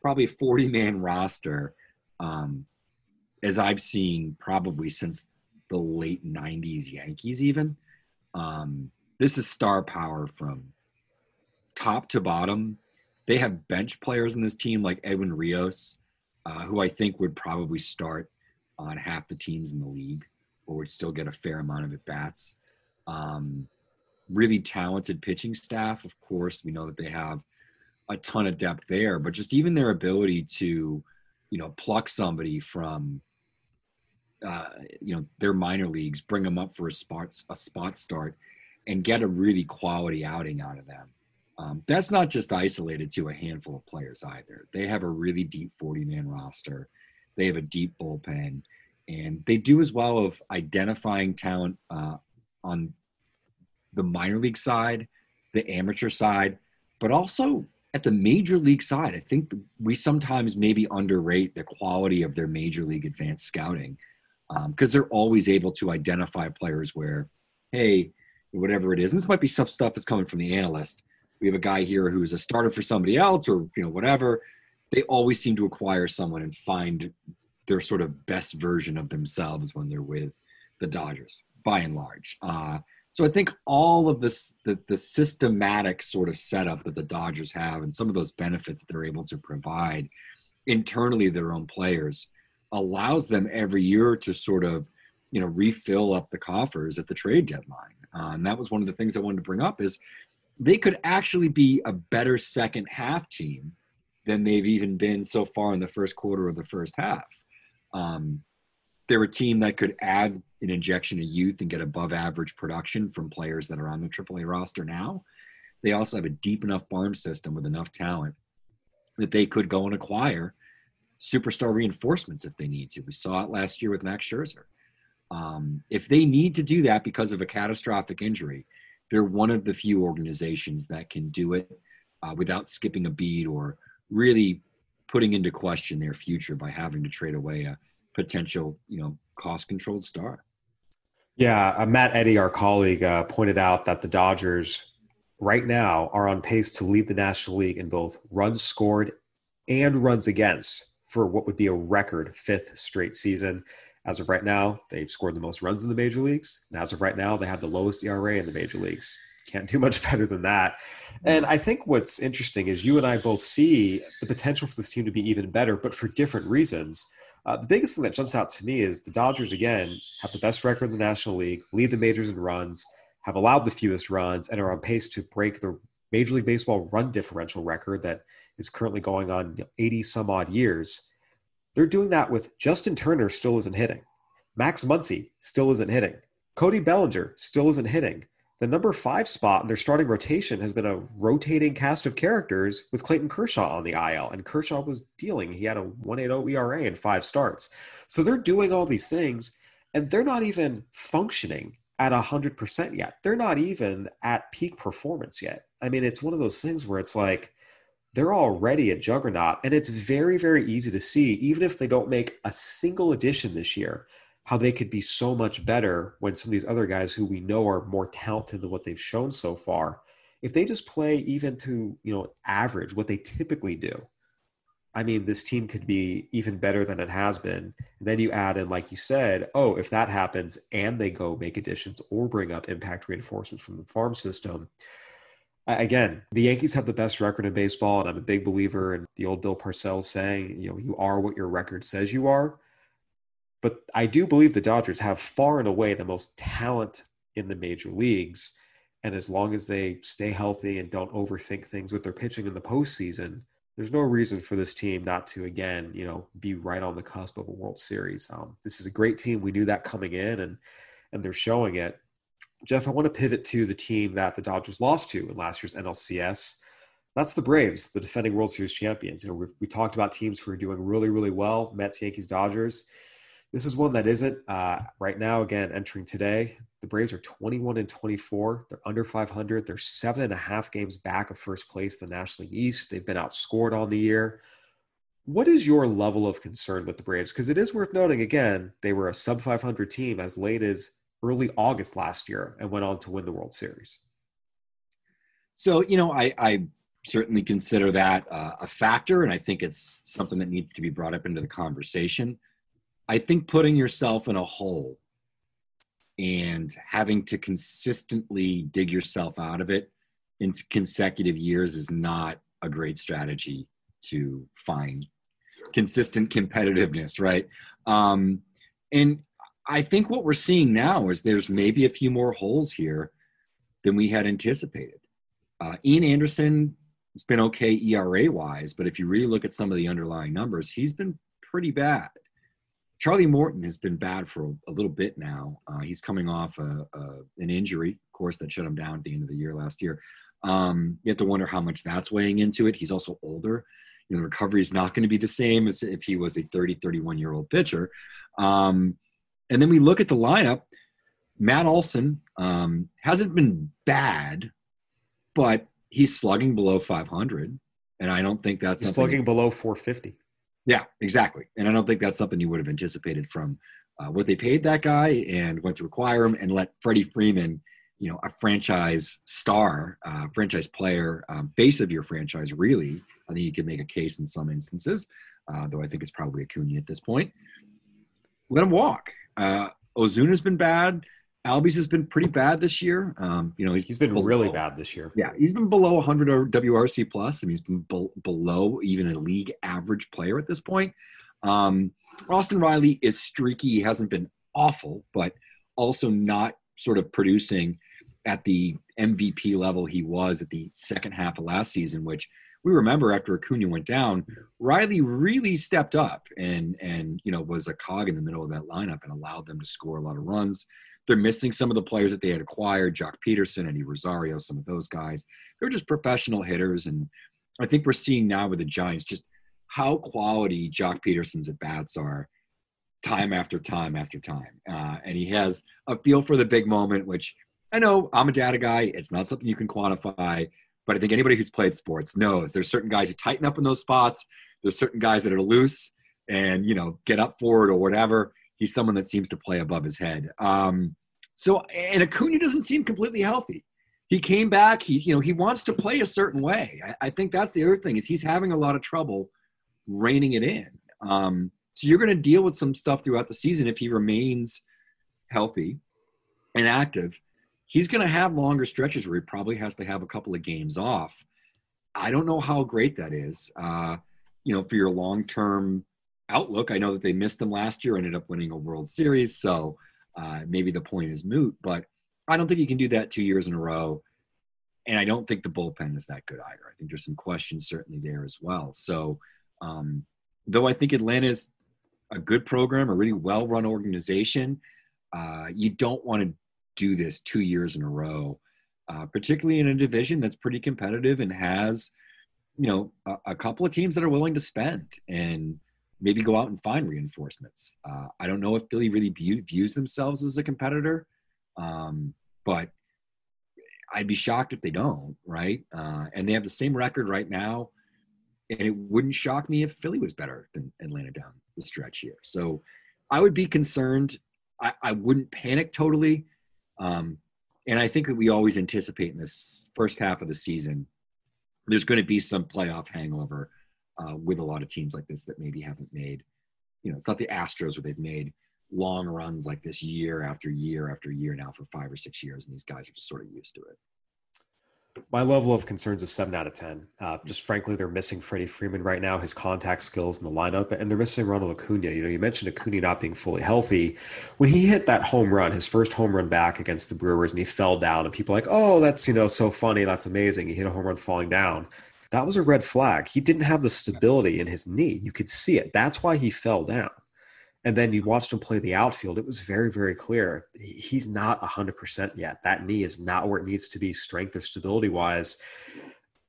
probably a 40 man roster, um, as I've seen probably since the late 90s Yankees, even. Um, this is star power from top to bottom. They have bench players in this team like Edwin Rios, uh, who I think would probably start on half the teams in the league would still get a fair amount of at bats. Um, really talented pitching staff, of course. We know that they have a ton of depth there, but just even their ability to, you know, pluck somebody from, uh, you know, their minor leagues, bring them up for a spot a spot start, and get a really quality outing out of them. Um, that's not just isolated to a handful of players either. They have a really deep 40 man roster. They have a deep bullpen and they do as well of identifying talent uh, on the minor league side, the amateur side, but also at the major league side. I think we sometimes maybe underrate the quality of their major league advanced scouting because um, they're always able to identify players where, hey, whatever it is, this might be some stuff that's coming from the analyst. We have a guy here who's a starter for somebody else, or you know whatever. They always seem to acquire someone and find their sort of best version of themselves when they're with the Dodgers, by and large. Uh, so I think all of this, the, the systematic sort of setup that the Dodgers have, and some of those benefits that they're able to provide internally their own players, allows them every year to sort of, you know, refill up the coffers at the trade deadline. Uh, and that was one of the things I wanted to bring up is they could actually be a better second half team than they've even been so far in the first quarter of the first half. Um, they're a team that could add an injection of youth and get above average production from players that are on the AAA roster now. They also have a deep enough farm system with enough talent that they could go and acquire superstar reinforcements if they need to. We saw it last year with Max Scherzer. Um, if they need to do that because of a catastrophic injury, they're one of the few organizations that can do it uh, without skipping a beat or really putting into question their future by having to trade away a potential, you know, cost-controlled star. Yeah, uh, Matt Eddy, our colleague, uh, pointed out that the Dodgers right now are on pace to lead the National League in both runs scored and runs against for what would be a record fifth straight season. As of right now, they've scored the most runs in the major leagues. And as of right now, they have the lowest ERA in the major leagues. Can't do much better than that. And I think what's interesting is you and I both see the potential for this team to be even better, but for different reasons. Uh, the biggest thing that jumps out to me is the Dodgers, again, have the best record in the National League, lead the majors in runs, have allowed the fewest runs, and are on pace to break the Major League Baseball run differential record that is currently going on 80 some odd years. They're doing that with Justin Turner still isn't hitting. Max Muncy still isn't hitting. Cody Bellinger still isn't hitting. The number five spot in their starting rotation has been a rotating cast of characters with Clayton Kershaw on the IL, and Kershaw was dealing. He had a 1.80 ERA in five starts. So they're doing all these things, and they're not even functioning at 100% yet. They're not even at peak performance yet. I mean, it's one of those things where it's like they're already a juggernaut, and it's very, very easy to see, even if they don't make a single addition this year, how they could be so much better when some of these other guys who we know are more talented than what they've shown so far, if they just play even to, you know, average, what they typically do, I mean, this team could be even better than it has been. And then you add in, like you said, oh, if that happens and they go make additions or bring up impact reinforcements from the farm system. Again, the Yankees have the best record in baseball, and I'm a big believer in the old Bill Parcells saying, you know, you are what your record says you are. But I do believe the Dodgers have far and away the most talent in the major leagues. And as long as they stay healthy and don't overthink things with their pitching in the postseason, there's no reason for this team not to again, you know, be right on the cusp of a World Series. Um, this is a great team. We knew that coming in, and and they're showing it. Geoff, I want to pivot to the team that the Dodgers lost to in last year's NLCS. That's the Braves, the defending World Series champions. You know, we, we talked about teams who are doing really, really well: Mets, Yankees, Dodgers. This is one that isn't uh, right now. Again, entering today, the Braves are 21 and 24. They're under 500. They're seven and a half games back of first place the National League East. They've been outscored on the year. What is your level of concern with the Braves? Because it is worth noting again, they were a sub 500 team as late as early August last year and went on to win the World Series. So, you know, I, I certainly consider that uh, a factor, and I think it's something that needs to be brought up into the conversation. I think putting yourself in a hole and having to consistently dig yourself out of it in consecutive years is not a great strategy to find consistent competitiveness, right? Um, and I think what we're seeing now is there's maybe a few more holes here than we had anticipated. Uh, Ian Anderson has been okay ERA wise, but if you really look at some of the underlying numbers, he's been pretty bad. Charlie Morton has been bad for a, a little bit now. Uh, he's coming off a, a, an injury, of course, that shut him down at the end of the year last year. Um, you have to wonder how much that's weighing into it. He's also older. You know, the recovery is not going to be the same as if he was a 30, 31 year old pitcher. Um, and then we look at the lineup. Matt Olson um, hasn't been bad, but he's slugging below 500. And I don't think that's he's slugging below 450. Yeah, exactly. And I don't think that's something you would have anticipated from uh, what they paid that guy and went to acquire him and let Freddie Freeman, you know, a franchise star, uh, franchise player, um, face of your franchise, really. I think you could make a case in some instances, uh, though I think it's probably Acuna at this point. Let him walk. Uh, Ozuna's been bad. Albies has been pretty bad this year. Um, you know, he's, he's been below, really bad this year. Yeah, he's been below 100 WRC plus, and he's been be- below even a league average player at this point. Um, Austin Riley is streaky. He hasn't been awful, but also not sort of producing at the MVP level he was at the second half of last season, which we remember after Acuna went down, Riley really stepped up and and you know was a cog in the middle of that lineup and allowed them to score a lot of runs. They're missing some of the players that they had acquired, Joc Pederson, Eddie Rosario, some of those guys. They're just professional hitters, and I think we're seeing now with the Giants just how quality Joc Pederson's at bats are time after time after time. Uh, and he has a feel for the big moment, which I know I'm a data guy. It's not something you can quantify, but I think anybody who's played sports knows there's certain guys who tighten up in those spots. There's certain guys that are loose and, you know, get up for it or whatever. He's someone that seems to play above his head. Um, so, and Acuna doesn't seem completely healthy. He came back. He, you know, he wants to play a certain way. I, I think that's the other thing is he's having a lot of trouble reining it in. Um, so you're going to deal with some stuff throughout the season if he remains healthy and active. He's going to have longer stretches where he probably has to have a couple of games off. I don't know how great that is. Uh, you know, for your long-term outlook, I know that they missed him last year, ended up winning a World Series, so uh, maybe the point is moot. But I don't think you can do that two years in a row, and I don't think the bullpen is that good either. I think there's some questions certainly there as well. So, um, though I think Atlanta's a good program, a really well run organization, uh, you don't want to do this two years in a row, uh, particularly in a division that's pretty competitive and has, you know, a, a, couple of teams that are willing to spend and maybe go out and find reinforcements. Uh, I don't know if Philly really view, views themselves as a competitor, um, but I'd be shocked if they don't, right? Uh, and they have the same record right now and it wouldn't shock me if Philly was better than Atlanta down the stretch here. So I would be concerned. I, I wouldn't panic totally. Um, and I think that we always anticipate in this first half of the season, there's going to be some playoff hangover uh, with a lot of teams like this that maybe haven't made, you know, it's not the Astros where they've made long runs like this year after year after year now for five or six years. And these guys are just sort of used to it. My level of concerns is seven out of 10. Uh, just frankly, they're missing Freddie Freeman right now, his contact skills in the lineup, and they're missing Ronald Acuna. You know, you mentioned Acuna not being fully healthy. When he hit that home run, his first home run back against the Brewers, and he fell down, and people like, oh, that's, you know, so funny. That's amazing. He hit a home run falling down. That was a red flag. He didn't have the stability in his knee. You could see it. That's why he fell down and then you watched him play the outfield, it was very, very clear he's not 100% yet. That knee is not where it needs to be, strength or stability wise.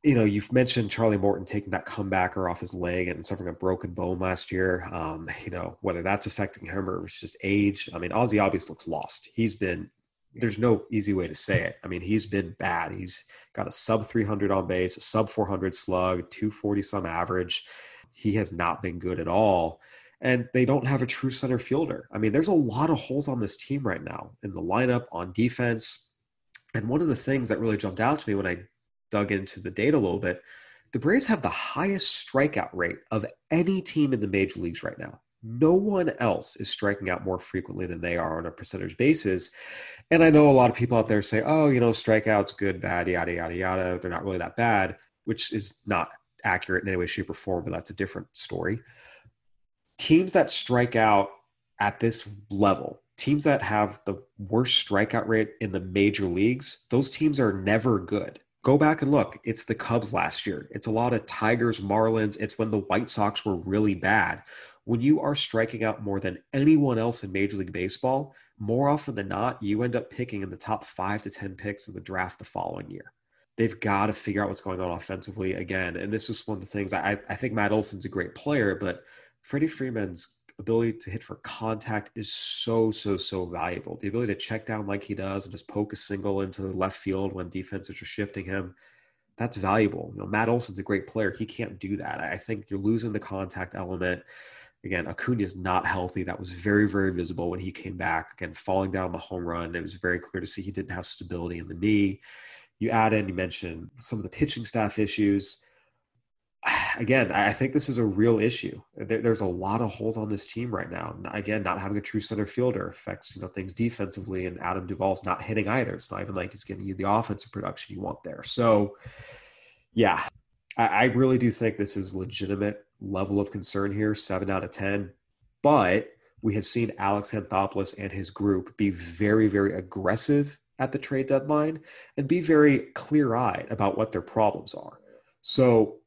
You know, you've mentioned Charlie Morton taking that comebacker off his leg and suffering a broken bone last year. Um, you know, whether that's affecting him or it's just age. I mean, Ozzie obviously looks lost. He's been, there's no easy way to say it. I mean, he's been bad. He's got a sub 300 on base, a sub 400 slug, 240 some average. He has not been good at all and they don't have a true center fielder. I mean, there's a lot of holes on this team right now in the lineup, on defense. And one of the things that really jumped out to me when I dug into the data a little bit, the Braves have the highest strikeout rate of any team in the major leagues right now. No one else is striking out more frequently than they are on a percentage basis. And I know a lot of people out there say, oh, you know, strikeouts, good, bad, yada, yada, yada. They're not really that bad, which is not accurate in any way, shape, or form, but that's a different story teams that strike out at this level, teams that have the worst strikeout rate in the major leagues, those teams are never good. Go back and look. It's the Cubs last year. It's a lot of Tigers, Marlins. It's when the White Sox were really bad. When you are striking out more than anyone else in Major League Baseball, more often than not, you end up picking in the top five to 10 picks of the draft the following year. They've got to figure out what's going on offensively again. And this was one of the things I, I think Matt Olson's a great player, but Freddie Freeman's ability to hit for contact is so, so, so valuable. The ability to check down like he does and just poke a single into the left field when defenses are shifting him, that's valuable. You know, Matt Olson's a great player. He can't do that. I think you're losing the contact element. Again, Acuna is not healthy. That was very, very visible when he came back. Again, falling down the home run, it was very clear to see he didn't have stability in the knee. You add in, you mentioned some of the pitching staff issues again, I think this is a real issue. There's a lot of holes on this team right now. Again, not having a true center fielder affects you know things defensively, and Adam Duvall's not hitting either. It's not even like he's giving you the offensive production you want there. So, yeah, I really do think this is legitimate level of concern here, seven out of ten. But we have seen Alex Anthopoulos and his group be very, very aggressive at the trade deadline and be very clear-eyed about what their problems are. So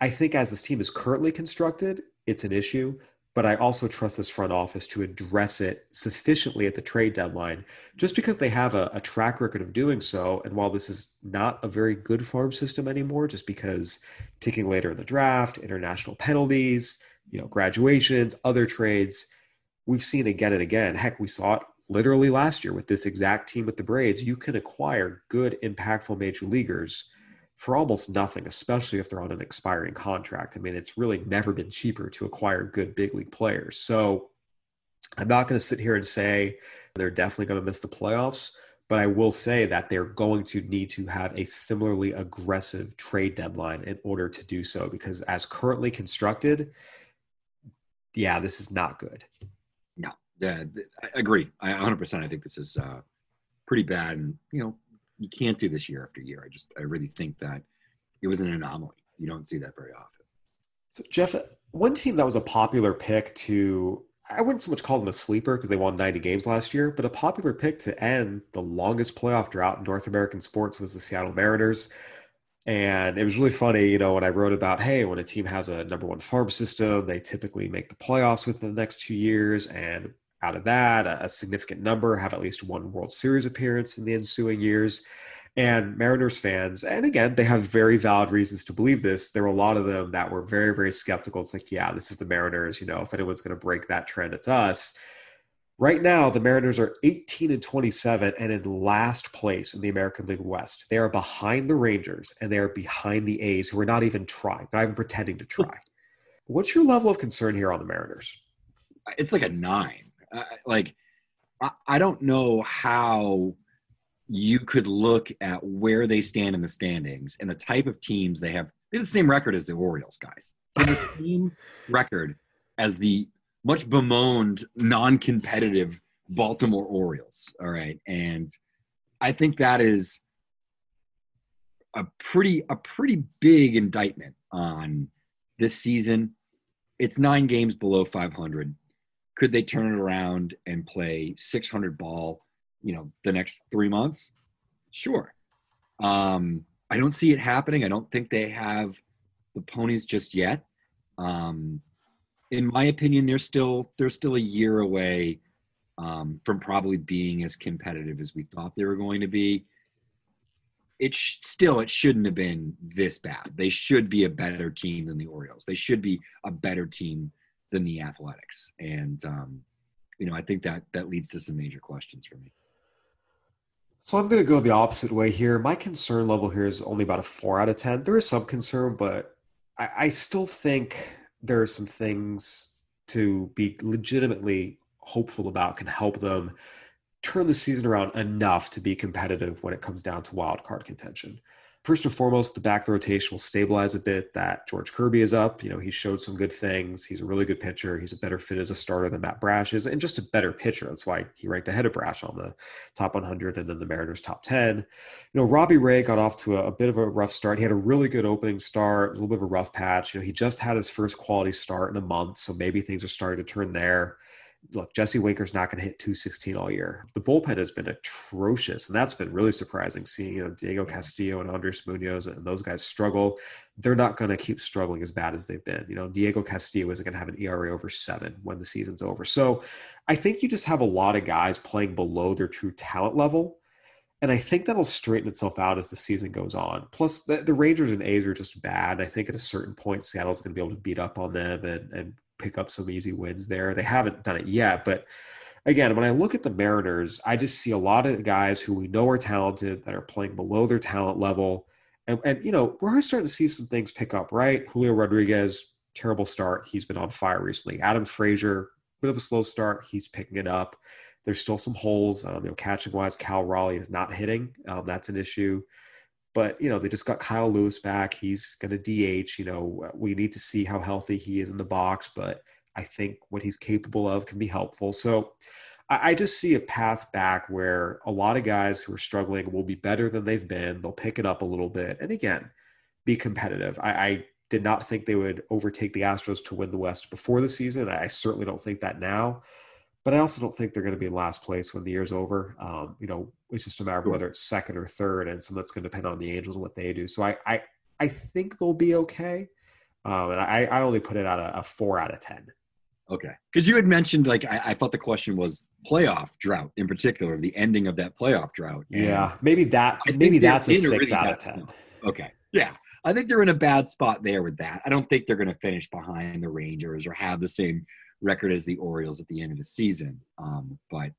I think as this team is currently constructed, it's an issue but I also trust this front office to address it sufficiently at the trade deadline, just because they have a, a, track record of doing so. And while this is not a very good farm system anymore, just because picking later in the draft, international penalties, you know, graduations, other trades, we've seen again and again. Heck, we saw it literally last year with this exact team with the Braves. You can acquire good, impactful major leaguers for almost nothing, especially if they're on an expiring contract. I mean, it's really never been cheaper to acquire good big league players. So I'm not going to sit here and say they're definitely going to miss the playoffs, but I will say that they're going to need to have a similarly aggressive trade deadline in order to do so because as currently constructed, yeah, this is not good. No, yeah, I agree. I 100%. I think this is uh, pretty bad. And, you know, you can't do this year after year. I just I really think that it was an anomaly. You don't see that very often. So Geoff, one team that was a popular pick to I wouldn't so much call them a sleeper because they won 90 games last year, but a popular pick to end the longest playoff drought in North American sports was the Seattle Mariners. And it was really funny, you know, when I wrote about, hey, when a team has a number one farm system, they typically make the playoffs within the next two years. And out of that, a, significant number have at least one World Series appearance in the ensuing years. And Mariners fans, and again, they have very valid reasons to believe this. There were a lot of them that were very, very skeptical. It's like, yeah, this is the Mariners. You know, if anyone's going to break that trend, it's us. Right now, the Mariners are 18 and 27 and in last place in the American League West. They are behind the Rangers and they are behind the A's, who are not even trying, not even pretending to try. What's your level of concern here on the Mariners? It's like a nine like I, I don't know how you could look at where they stand in the standings and the type of teams they have. It's the same record as the Orioles, guys. It's the same record as the much bemoaned, non-competitive Baltimore Orioles. All right, and I think that is a pretty a pretty big indictment on this season. It's nine games below 500. Could they turn it around and play 600 ball, you know, the next three months? Sure. Um, I don't see it happening. I don't think they have the ponies just yet. Um, in my opinion, they're still they're still a year away um, from probably being as competitive as we thought they were going to be. It sh- still it shouldn't have been this bad. They should be a better team than the Orioles. They should be a better team than the athletics. And um, you know, I think that that leads to some major questions for me. So I'm going to go the opposite way here. My concern level here is only about a four out of ten. There is some concern, but I, I still think there are some things to be legitimately hopeful about can help them turn the season around enough to be competitive when it comes down to wild card contention first and foremost, the back of the rotation will stabilize a bit. That George Kirby is up. You know, he showed some good things. He's a really good pitcher. He's a better fit as a starter than Matt Brash is, and just a better pitcher. That's why he ranked ahead of Brash on the top 100 and then the Mariners top 10. You know, Robbie Ray got off to a, a bit of a rough start. He had a really good opening start, a little bit of a rough patch. You know, he just had his first quality start in a month, so maybe things are starting to turn there look, Jesse Winker's not going to hit 216 all year. The bullpen has been atrocious, and that's been really surprising seeing, you know, Diego Castillo and Andres Munoz and those guys struggle. They're not going to keep struggling as bad as they've been. You know, Diego Castillo isn't going to have an ERA over seven when the season's over. So I think you just have a lot of guys playing below their true talent level. And I think that'll straighten itself out as the season goes on. Plus, the, the Rangers and A's are just bad. I think at a certain point, Seattle's going to be able to beat up on them and, and pick up some easy wins there. They haven't done it yet, but again, when I look at the Mariners, I just see a lot of guys who we know are talented that are playing below their talent level. And, and you know, we're starting to see some things pick up, right? Julio Rodriguez, terrible start. He's been on fire recently. Adam Frazier, bit of a slow start. He's picking it up. There's still some holes. Um, you know, catching wise, Cal Raleigh is not hitting. Um, that's an issue. But you know, they just got Kyle Lewis back. He's going to DH. You know, uh, we need to see how healthy he is in the box, but I think what he's capable of can be helpful. So I, I just see a path back where a lot of guys who are struggling will be better than they've been. They'll pick it up a little bit, and again, be competitive. I, I did not think they would overtake the Astros to win the West before the season. I certainly don't think that now but I also don't think they're going to be last place when the year's over. Um, you know, it's just a matter of whether it's second or third, and some that's going to depend on the Angels and what they do. So I, I, I think they'll be okay, Um, and I, I only put it at a, a four out of 10. Okay. Because you had mentioned, like, I, I, thought the question was playoff drought in particular, the ending of that playoff drought. And yeah. Maybe that, maybe that's a six out of 10. Okay. Yeah. I think they're in a bad spot there with that. I don't think they're going to finish behind the Rangers or have the same record as the Orioles at the end of the season. Um, but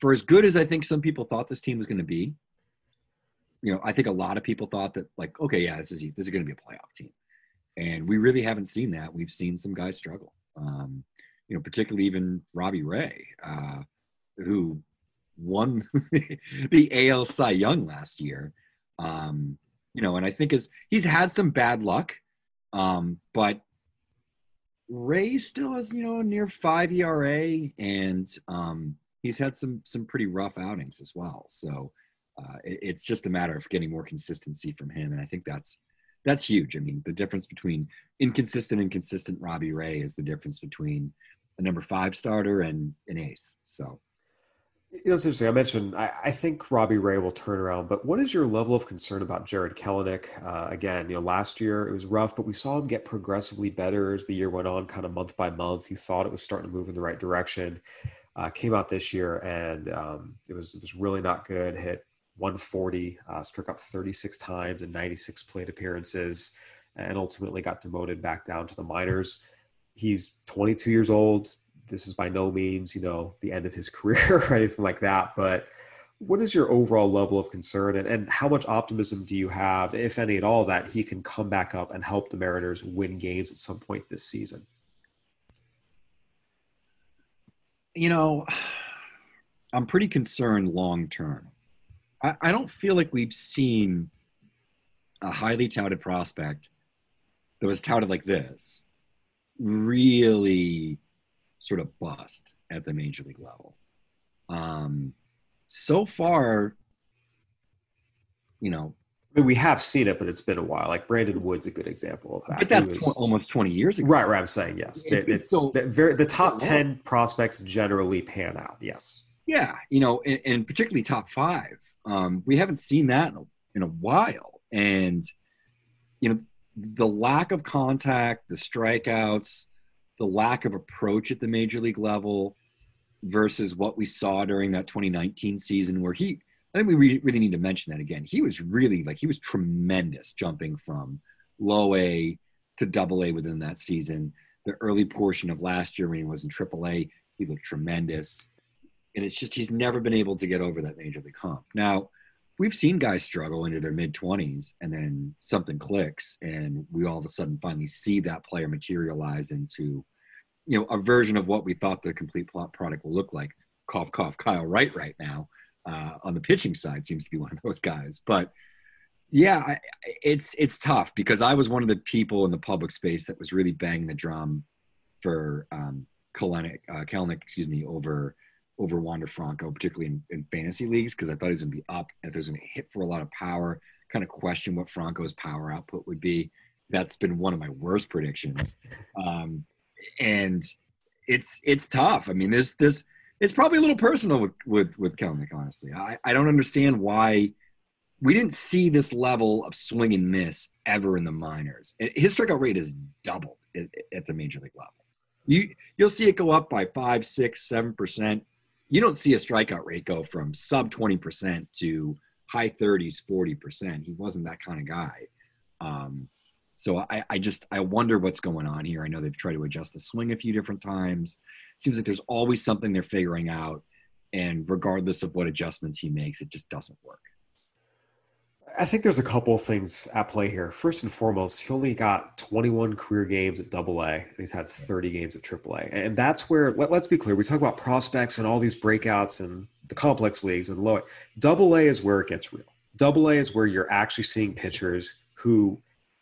for as good as I think some people thought this team was going to be, you know, I think a lot of people thought that, like, okay, yeah, this is this is going to be a playoff team, and we really haven't seen that. We've seen some guys struggle. Um, you know, particularly even Robbie Ray, uh, who won the AL Cy Young last year. Um, you know, and I think is he's had some bad luck, um, but Ray still has you know near five ERA, and um, he's had some some pretty rough outings as well. So uh, it, it's just a matter of getting more consistency from him, and I think that's that's huge. I mean, the difference between inconsistent and consistent Robbie Ray is the difference between a number five starter and an ace. So you know, it's interesting. I mentioned I, I, think Robbie Ray will turn around, but what is your level of concern about Jared Kelenic? Uh, again, you know, last year it was rough, but we saw him get progressively better as the year went on, kind of month by month. You thought it was starting to move in the right direction. Uh, came out this year and um, it was it was really not good. Hit 140, uh, struck out 36 times and 96 plate appearances, and ultimately got demoted back down to the minors. He's 22 years old this is by no means, you know, the end of his career or anything like that. But what is your overall level of concern and, and how much optimism do you have, if any at all, that he can come back up and help the Mariners win games at some point this season? You know, I'm pretty concerned long term. I, I don't feel like we've seen a highly touted prospect that was touted like this really sort of bust at the major league level. Um, so far, you know, I mean, we have seen it, but it's been a while. Like Brandon Wood's a good example of that. But that's was, tw- almost twenty years ago. Right, right. I'm saying yes. It, it's so, the, very, the top ten prospects generally pan out. Yes. Yeah, you know, and, and particularly top five. Um, we haven't seen that in a, in a while, and you know, the lack of contact, the strikeouts, the lack of approach at the major league level versus what we saw during that 2019 season where he I think we really need to mention that again. He was really like he was tremendous jumping from low A to double A within that season. The early portion of last year when he was in triple A, he looked tremendous. And it's just he's never been able to get over that major league hump. Now, we've seen guys struggle into their mid 20s and then something clicks and we all of a sudden finally see that player materialize into you know a version of what we thought the complete plot product will look like. Cough cough kyle wright right now uh, on the pitching side seems to be one of those guys. But yeah I, it's it's tough because i was one of the people in the public space that was really banging the drum for um Kelenic, uh, Kelenic, excuse me, over over Wander Franco, particularly in, in fantasy leagues, because I thought he was going to be up. And if there's going to hit for a lot of power, kind of question what Franco's power output would be. That's been one of my worst predictions. Um, and it's it's tough. I mean, there's there's it's probably a little personal with with with Kelenic, honestly. I, I don't understand why we didn't see this level of swing and miss ever in the minors. His strikeout rate is doubled at, at the major league level. You you'll see it go up by five, six, seven percent you don't see a strikeout rate go from sub 20% to high 30s 40% he wasn't that kind of guy. Um, so I, I just i wonder what's going on here. I know they've tried to adjust the swing a few different times. Seems like there's always something they're figuring out and regardless of what adjustments he makes it just doesn't work I think there's a couple of things at play here. First and foremost, he only got 21 career games at Double A, and he's had 30 games at Triple A, and that's where let, us be clear. We talk about prospects and all these breakouts and the complex leagues and low. Double A is where it gets real. Double A is where you're actually seeing pitchers who,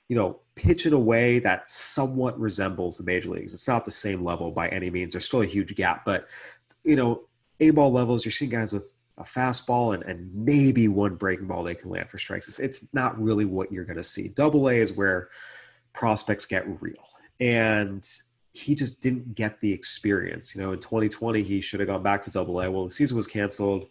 you know, pitch in a way that somewhat resembles the major leagues. It's not the same level by any means. There's still a huge gap, but you know, A ball levels, you're seeing guys with a fastball and, and maybe one breaking ball they can land for strikes. It's, it's not really what you're going to see. Double A is where prospects get real. And he just didn't get the experience. You know, in 2020, he should have gone back to double A. Well, the season was canceled.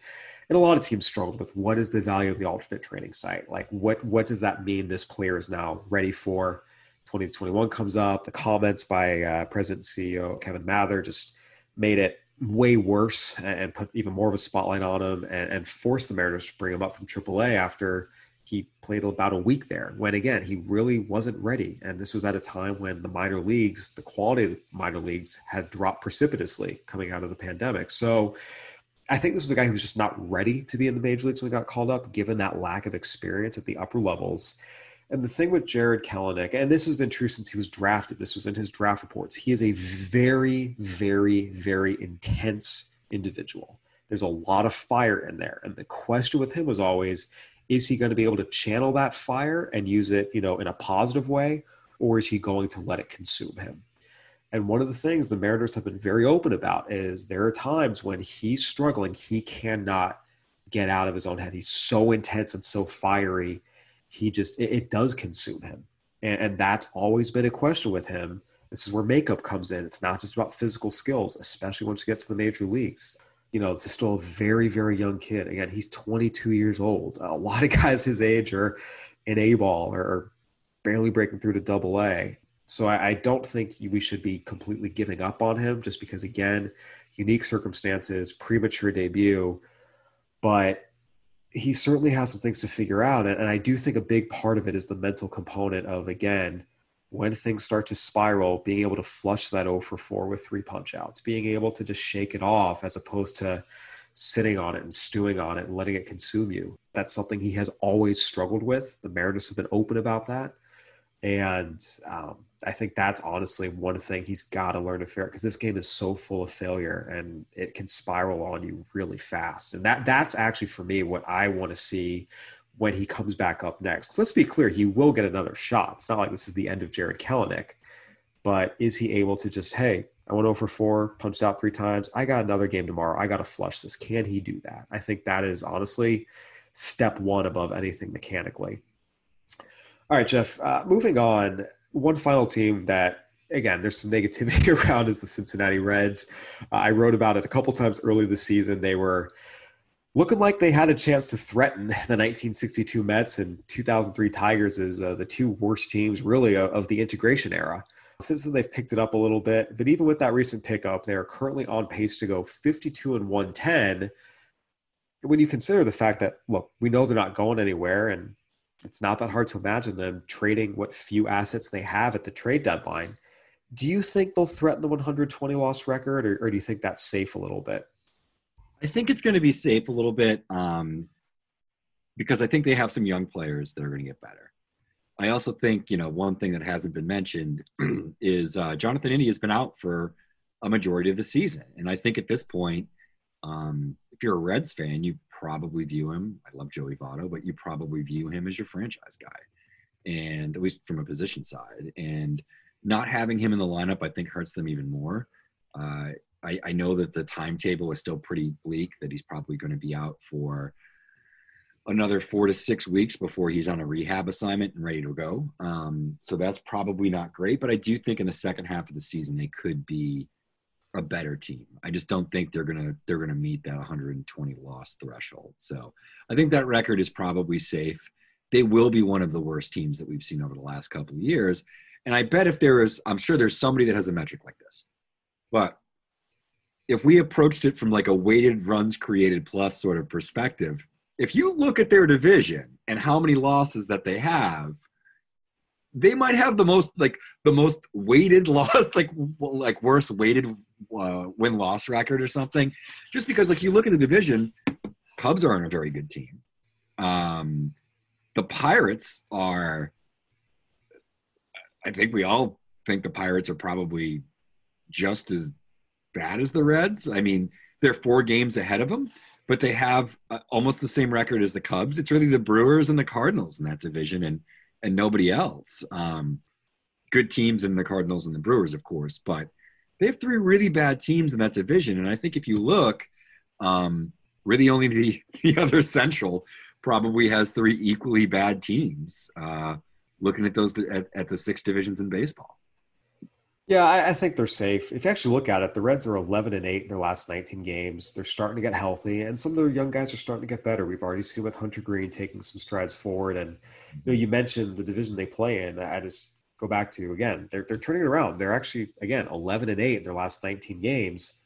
And a lot of teams struggled with what is the value of the alternate training site? Like what what does that mean this player is now ready for? 2021 comes up. The comments by uh, President CEO Kevin Mather just made it way worse and put even more of a spotlight on him and, and forced the Mariners to bring him up from AAA after he played about a week there. When again, he really wasn't ready. And this was at a time when the minor leagues, the quality of the minor leagues had dropped precipitously coming out of the pandemic. So I think this was a guy who was just not ready to be in the major leagues when he got called up, given that lack of experience at the upper levels. And the thing with Jared Kelenic, and this has been true since he was drafted, this was in his draft reports, he is a very, very, very intense individual. There's a lot of fire in there. And the question with him was always, is he going to be able to channel that fire and use it, you know, in a positive way, or is he going to let it consume him? And one of the things the Mariners have been very open about is there are times when he's struggling, he cannot get out of his own head. He's so intense and so fiery he just it, it does consume him, and, and that's always been a question with him. This is where makeup comes in. It's not just about physical skills, especially once you get to the major leagues. You know, this is still a very, very young kid. Again, he's 22 years old. A lot of guys his age are in A ball or barely breaking through to double A. So I, I, don't think we should be completely giving up on him just because, again, unique circumstances, premature debut. But he certainly has some things to figure out. And, and I do think a big part of it is the mental component of, again, when things start to spiral, being able to flush that 0 for 4 with three punch outs, being able to just shake it off as opposed to sitting on it and stewing on it and letting it consume you. That's something he has always struggled with. The Mariners have been open about that. And um, I think that's honestly one thing he's got to learn to figure because this game is so full of failure and it can spiral on you really fast. And that that's actually for me what I want to see when he comes back up next. Let's be clear, he will get another shot. It's not like this is the end of Jared Kelenic, but is he able to just, hey, I went over 4, punched out three times. I got another game tomorrow. I got to flush this. Can he do that? I think that is honestly step one above anything mechanically. All right, Geoff, uh, moving on one final team that again there's some negativity around is the Cincinnati Reds. Uh, I wrote about it a couple times early this season. They were looking like they had a chance to threaten the 1962 Mets and 2003 Tigers as uh, the two worst teams really of, of the integration era. Since then, they've picked it up a little bit, but even with that recent pickup, they are currently on pace to go 52 and 110. When you consider the fact that, look, we know they're not going anywhere, and it's not that hard to imagine them trading what few assets they have at the trade deadline. Do you think they'll threaten the 120 loss record, or, or do you think that's safe a little bit? I think it's going to be safe a little bit um, because I think they have some young players that are going to get better. I also think, you know, one thing that hasn't been mentioned is uh, Jonathan India has been out for a majority of the season. And I think at this point, um, if you're a Reds fan, you probably view him. I love Joey Votto, but you probably view him as your franchise guy, and at least from a position side. And not having him in the lineup, I think, hurts them even more. Uh, I, I, know that the timetable is still pretty bleak. That he's probably going to be out for another four to six weeks before he's on a rehab assignment and ready to go. Um, so that's probably not great. But I do think in the second half of the season they could be a better team. I just don't think they're gonna they're gonna meet that 120 loss threshold. So I think that record is probably safe. They will be one of the worst teams that we've seen over the last couple of years. And I bet if there is, I'm sure there's somebody that has a metric like this. But if we approached it from like a weighted runs created plus sort of perspective, if you look at their division and how many losses that they have, they might have the most like the most weighted loss, like like worst weighted uh, win loss record or something. Just because like you look at the division, Cubs are on a very good team. Um, the Pirates are. I think we all think the Pirates are probably just as bad as the Reds. I mean, they're four games ahead of them, but they have uh, almost the same record as the Cubs. It's really the Brewers and the Cardinals in that division, and and nobody else. Um, good teams in the Cardinals and the Brewers, of course, but they have three really bad teams in that division. And I think if you look, um, really only the, the other Central probably has three equally bad teams. Uh, looking at those at, at the six divisions in baseball. Yeah, I, I, think they're safe. If you actually look at it, the Reds are 11 and 8 in their last 19 games. They're starting to get healthy, and some of their young guys are starting to get better. We've already seen with Hunter Greene taking some strides forward. And you know, you mentioned the division they play in. I just go back to again, they're they're turning it around. They're actually again 11 and 8 in their last 19 games.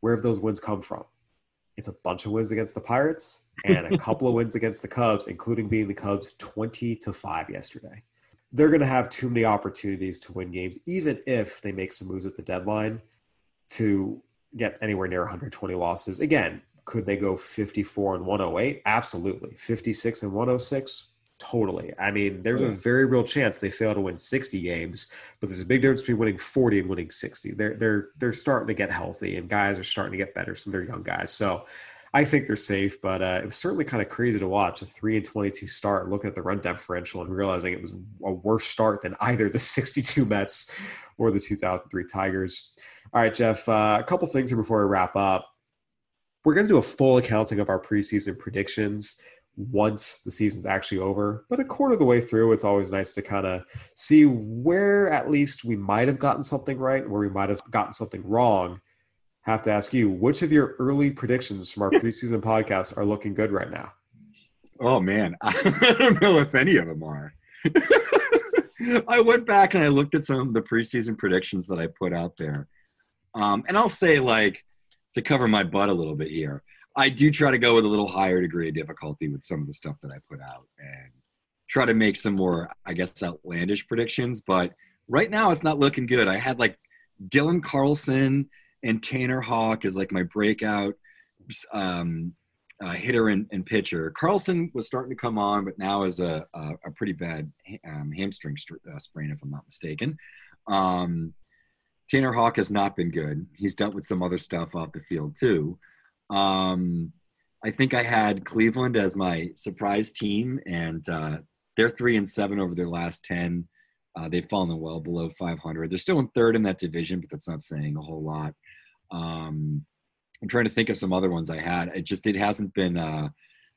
Where have those wins come from? It's a bunch of wins against the Pirates and a couple of wins against the Cubs, including being the Cubs 20 to 5 yesterday. They're going to have too many opportunities to win games, even if they make some moves at the deadline to get anywhere near 120 losses. Again, could they go 54 and 108? Absolutely. 56 and 106? Totally. I mean, there's a very real chance they fail to win 60 games, but there's a big difference between winning 40 and winning 60. They're they're they're starting to get healthy, and guys are starting to get better. Some of their young guys, so I think they're safe. But uh, it was certainly kind of crazy to watch a three and 22 start, looking at the run differential and realizing it was a worse start than either the 62 Mets or the 2003 Tigers. All right, Geoff. Uh, a couple things here before we wrap up. We're going to do a full accounting of our preseason predictions once the season's actually over. But a quarter of the way through, it's always nice to kind of see where at least we might have gotten something right where we might have gotten something wrong. Have to ask you, which of your early predictions from our preseason podcast are looking good right now? Oh man, I don't know if any of them are. I went back and I looked at some of the preseason predictions that I put out there. Um, and I'll say, like, to cover my butt a little bit here, I do try to go with a little higher degree of difficulty with some of the stuff that I put out and try to make some more, I guess, outlandish predictions. But right now, it's not looking good. I had like Dylan Carlson and Tanner Houck is like my breakout um, uh, hitter and, and, pitcher. Carlson was starting to come on, but now is a, a, a pretty bad um, hamstring st- uh, sprain, if I'm not mistaken. Um, Tanner Houck has not been good. He's dealt with some other stuff off the field too. Um, I think I had Cleveland as my surprise team, and uh, they're three and seven over their last ten. Uh, they've fallen well below 500. They're still in third in that division, but that's not saying a whole lot. Um, I'm trying to think of some other ones I had. It just it hasn't been uh,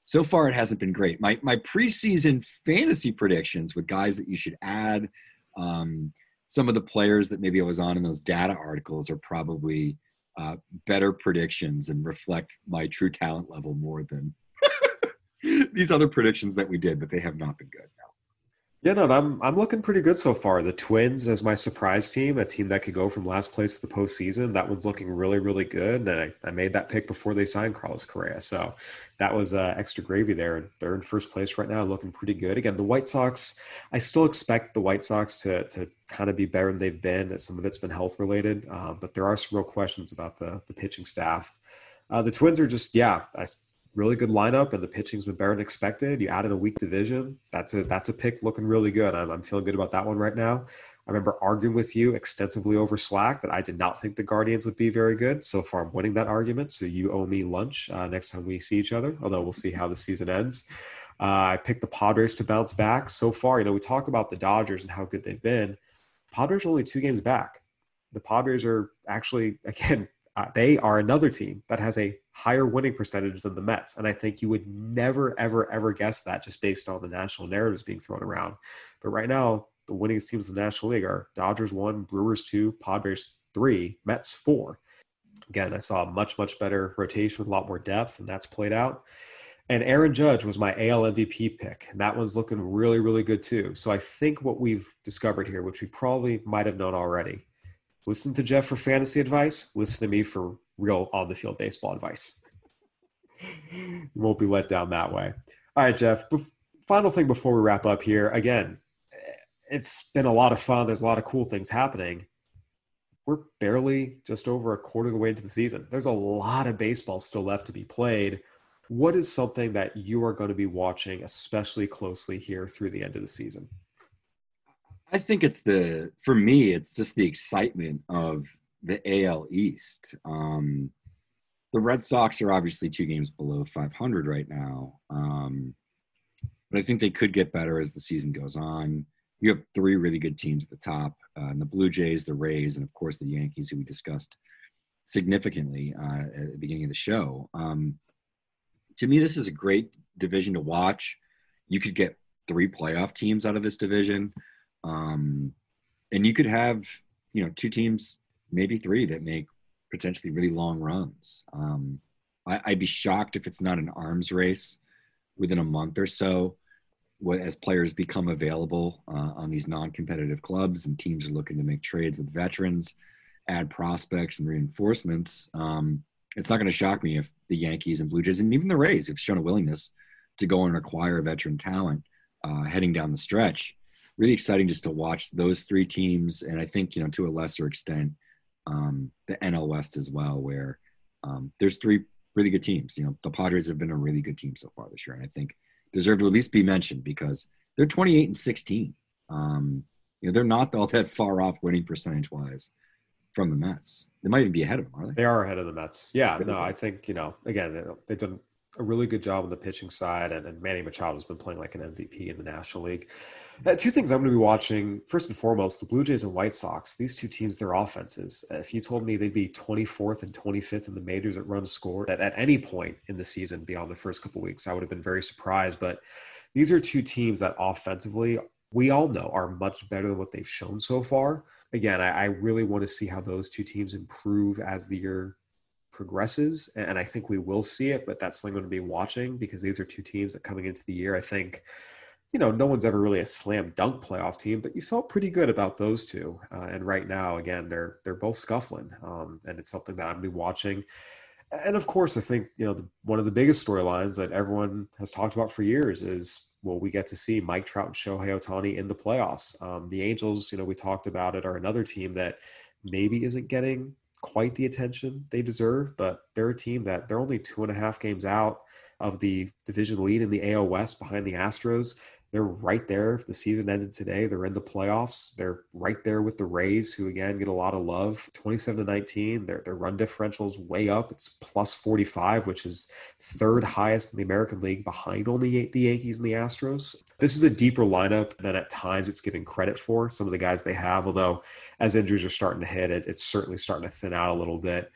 so far. It hasn't been great. My my preseason fantasy predictions with guys that you should add. Um, some of the players that maybe I was on in those data articles are probably uh, better predictions and reflect my true talent level more than these other predictions that we did, but they have not been good. Yeah, no, I'm I'm looking pretty good so far. The Twins as my surprise team, a team that could go from last place to the postseason. That one's looking really, really good. And I, I made that pick before they signed Carlos Correa. So that was uh, extra gravy there. They're in first place right now, looking pretty good. Again, the White Sox, I still expect the White Sox to to kind of be better than they've been. That Some of it's been health related, uh, but there are some real questions about the the pitching staff. Uh, the Twins are just, yeah, I really good lineup, and the pitching's been better than expected. You added a weak division. That's a that's a pick looking really good. I'm, I'm feeling good about that one right now. I remember arguing with you extensively over Slack that I did not think the Guardians would be very good. So far, I'm winning that argument. So you owe me lunch uh, next time we see each other. Although we'll see how the season ends. Uh, I picked the Padres to bounce back. So far, you know, we talk about the Dodgers and how good they've been. Padres are only two games back. The Padres are actually, again, uh, they are another team that has a higher winning percentage than the Mets. And I think you would never, ever, ever guess that just based on the national narratives being thrown around. But right now, the winningest teams in the National League are Dodgers one, Brewers two, Padres three, Mets four. Again, I saw a much, much better rotation with a lot more depth, and that's played out. And Aaron Judge was my AL MVP pick, and that one's looking really, really good too. So I think what we've discovered here, which we probably might have known already, listen to Geoff for fantasy advice, listen to me for real on the field baseball advice. you won't be let down that way. All right, Geoff. Final thing before we wrap up here. Again, it's been a lot of fun. There's a lot of cool things happening. We're barely just over a quarter of the way into the season. There's a lot of baseball still left to be played. What is something that you are going to be watching especially closely here through the end of the season? I think it's the for me, it's just the excitement of the AL East. Um, the Red Sox are obviously two games below 500 right now, um, but I think they could get better as the season goes on. You have three really good teams at the top: uh, the Blue Jays, the Rays, and of course the Yankees, who we discussed significantly uh, at the beginning of the show. Um, to me, this is a great division to watch. You could get three playoff teams out of this division, um, and you could have you know two teams maybe three that make potentially really long runs. Um, I, would be shocked if it's not an arms race within a month or so. as players become available uh, on these non-competitive clubs and teams are looking to make trades with veterans, add prospects and reinforcements. Um, it's not going to shock me if the Yankees and Blue Jays and even the Rays have shown a willingness to go and acquire veteran talent uh, heading down the stretch. Really exciting just to watch those three teams, and I think you know to a lesser extent um, the NL West as well, where um, there's three really good teams. You know, the Padres have been a really good team so far this year, and I think deserve to at least be mentioned because they're 28 and 16. Um, you know, they're not all that far off winning percentage wise from the Mets. They might even be ahead of them, are they? They are ahead of the Mets. Yeah, no, I think you know. Again, they've done a really good job on the pitching side, and, and Manny Machado has been playing like an MVP in the National League. Uh, two things I'm going to be watching. First and foremost, the Blue Jays and White Sox. These two teams, their offenses. If you told me they'd be 24th and 25th in the majors at runs scored at, at any point in the season beyond the first couple weeks, I would have been very surprised. But these are two teams that offensively, we all know are much better than what they've shown so far. Again, I, I really want to see how those two teams improve as the year progresses. And I think we will see it, but that's something I'm going to be watching because these are two teams that coming into the year, I think – you know, no one's ever really a slam dunk playoff team, but you felt pretty good about those two. Uh, and right now, again, they're they're both scuffling, um, and it's something that I'm be watching. And of course, I think you know the, one of the biggest storylines that everyone has talked about for years is well, we get to see Mike Trout and Shohei Ohtani in the playoffs. Um, the Angels, you know, we talked about it, are another team that maybe isn't getting quite the attention they deserve, but they're a team that they're only two and a half games out of the division lead in the AL West behind the Astros. They're right there. If the season ended today, they're in the playoffs. They're right there with the Rays, who again get a lot of love. 27 to 19. Their, their run differential is way up. It's plus 45, which is third highest in the American League, behind only the Yankees and the Astros. This is a deeper lineup than at times it's given credit for. Some of the guys they have, although as injuries are starting to hit, it, it's certainly starting to thin out a little bit.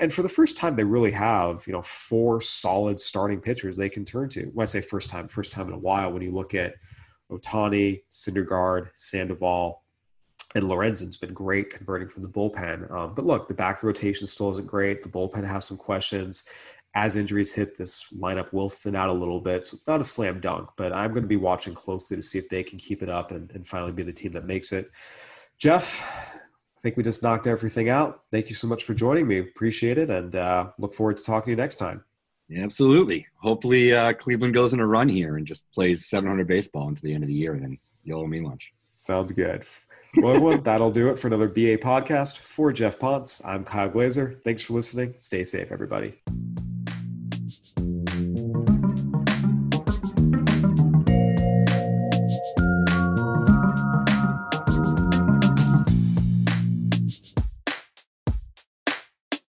And for the first time, they really have, you know, four solid starting pitchers they can turn to. When I say first time, first time in a while, when you look at Ohtani, Syndergaard, Sandoval, and Lorenzen's been great converting from the bullpen. Um, but look, the back of the rotation still isn't great. The bullpen has some questions. As injuries hit, this lineup will thin out a little bit. So it's not a slam dunk, but I'm going to be watching closely to see if they can keep it up and, and finally be the team that makes it. Geoff, I think we just knocked everything out. Thank you so much for joining me. Appreciate it, and uh, look forward to talking to you next time. Yeah, absolutely. Hopefully, uh, Cleveland goes in a run here and just plays 700 baseball until the end of the year, and then you'll owe me lunch. Sounds good. Well, everyone, that'll do it for another BA podcast. For Geoff Pontes, I'm Kyle Glaser. Thanks for listening. Stay safe, everybody.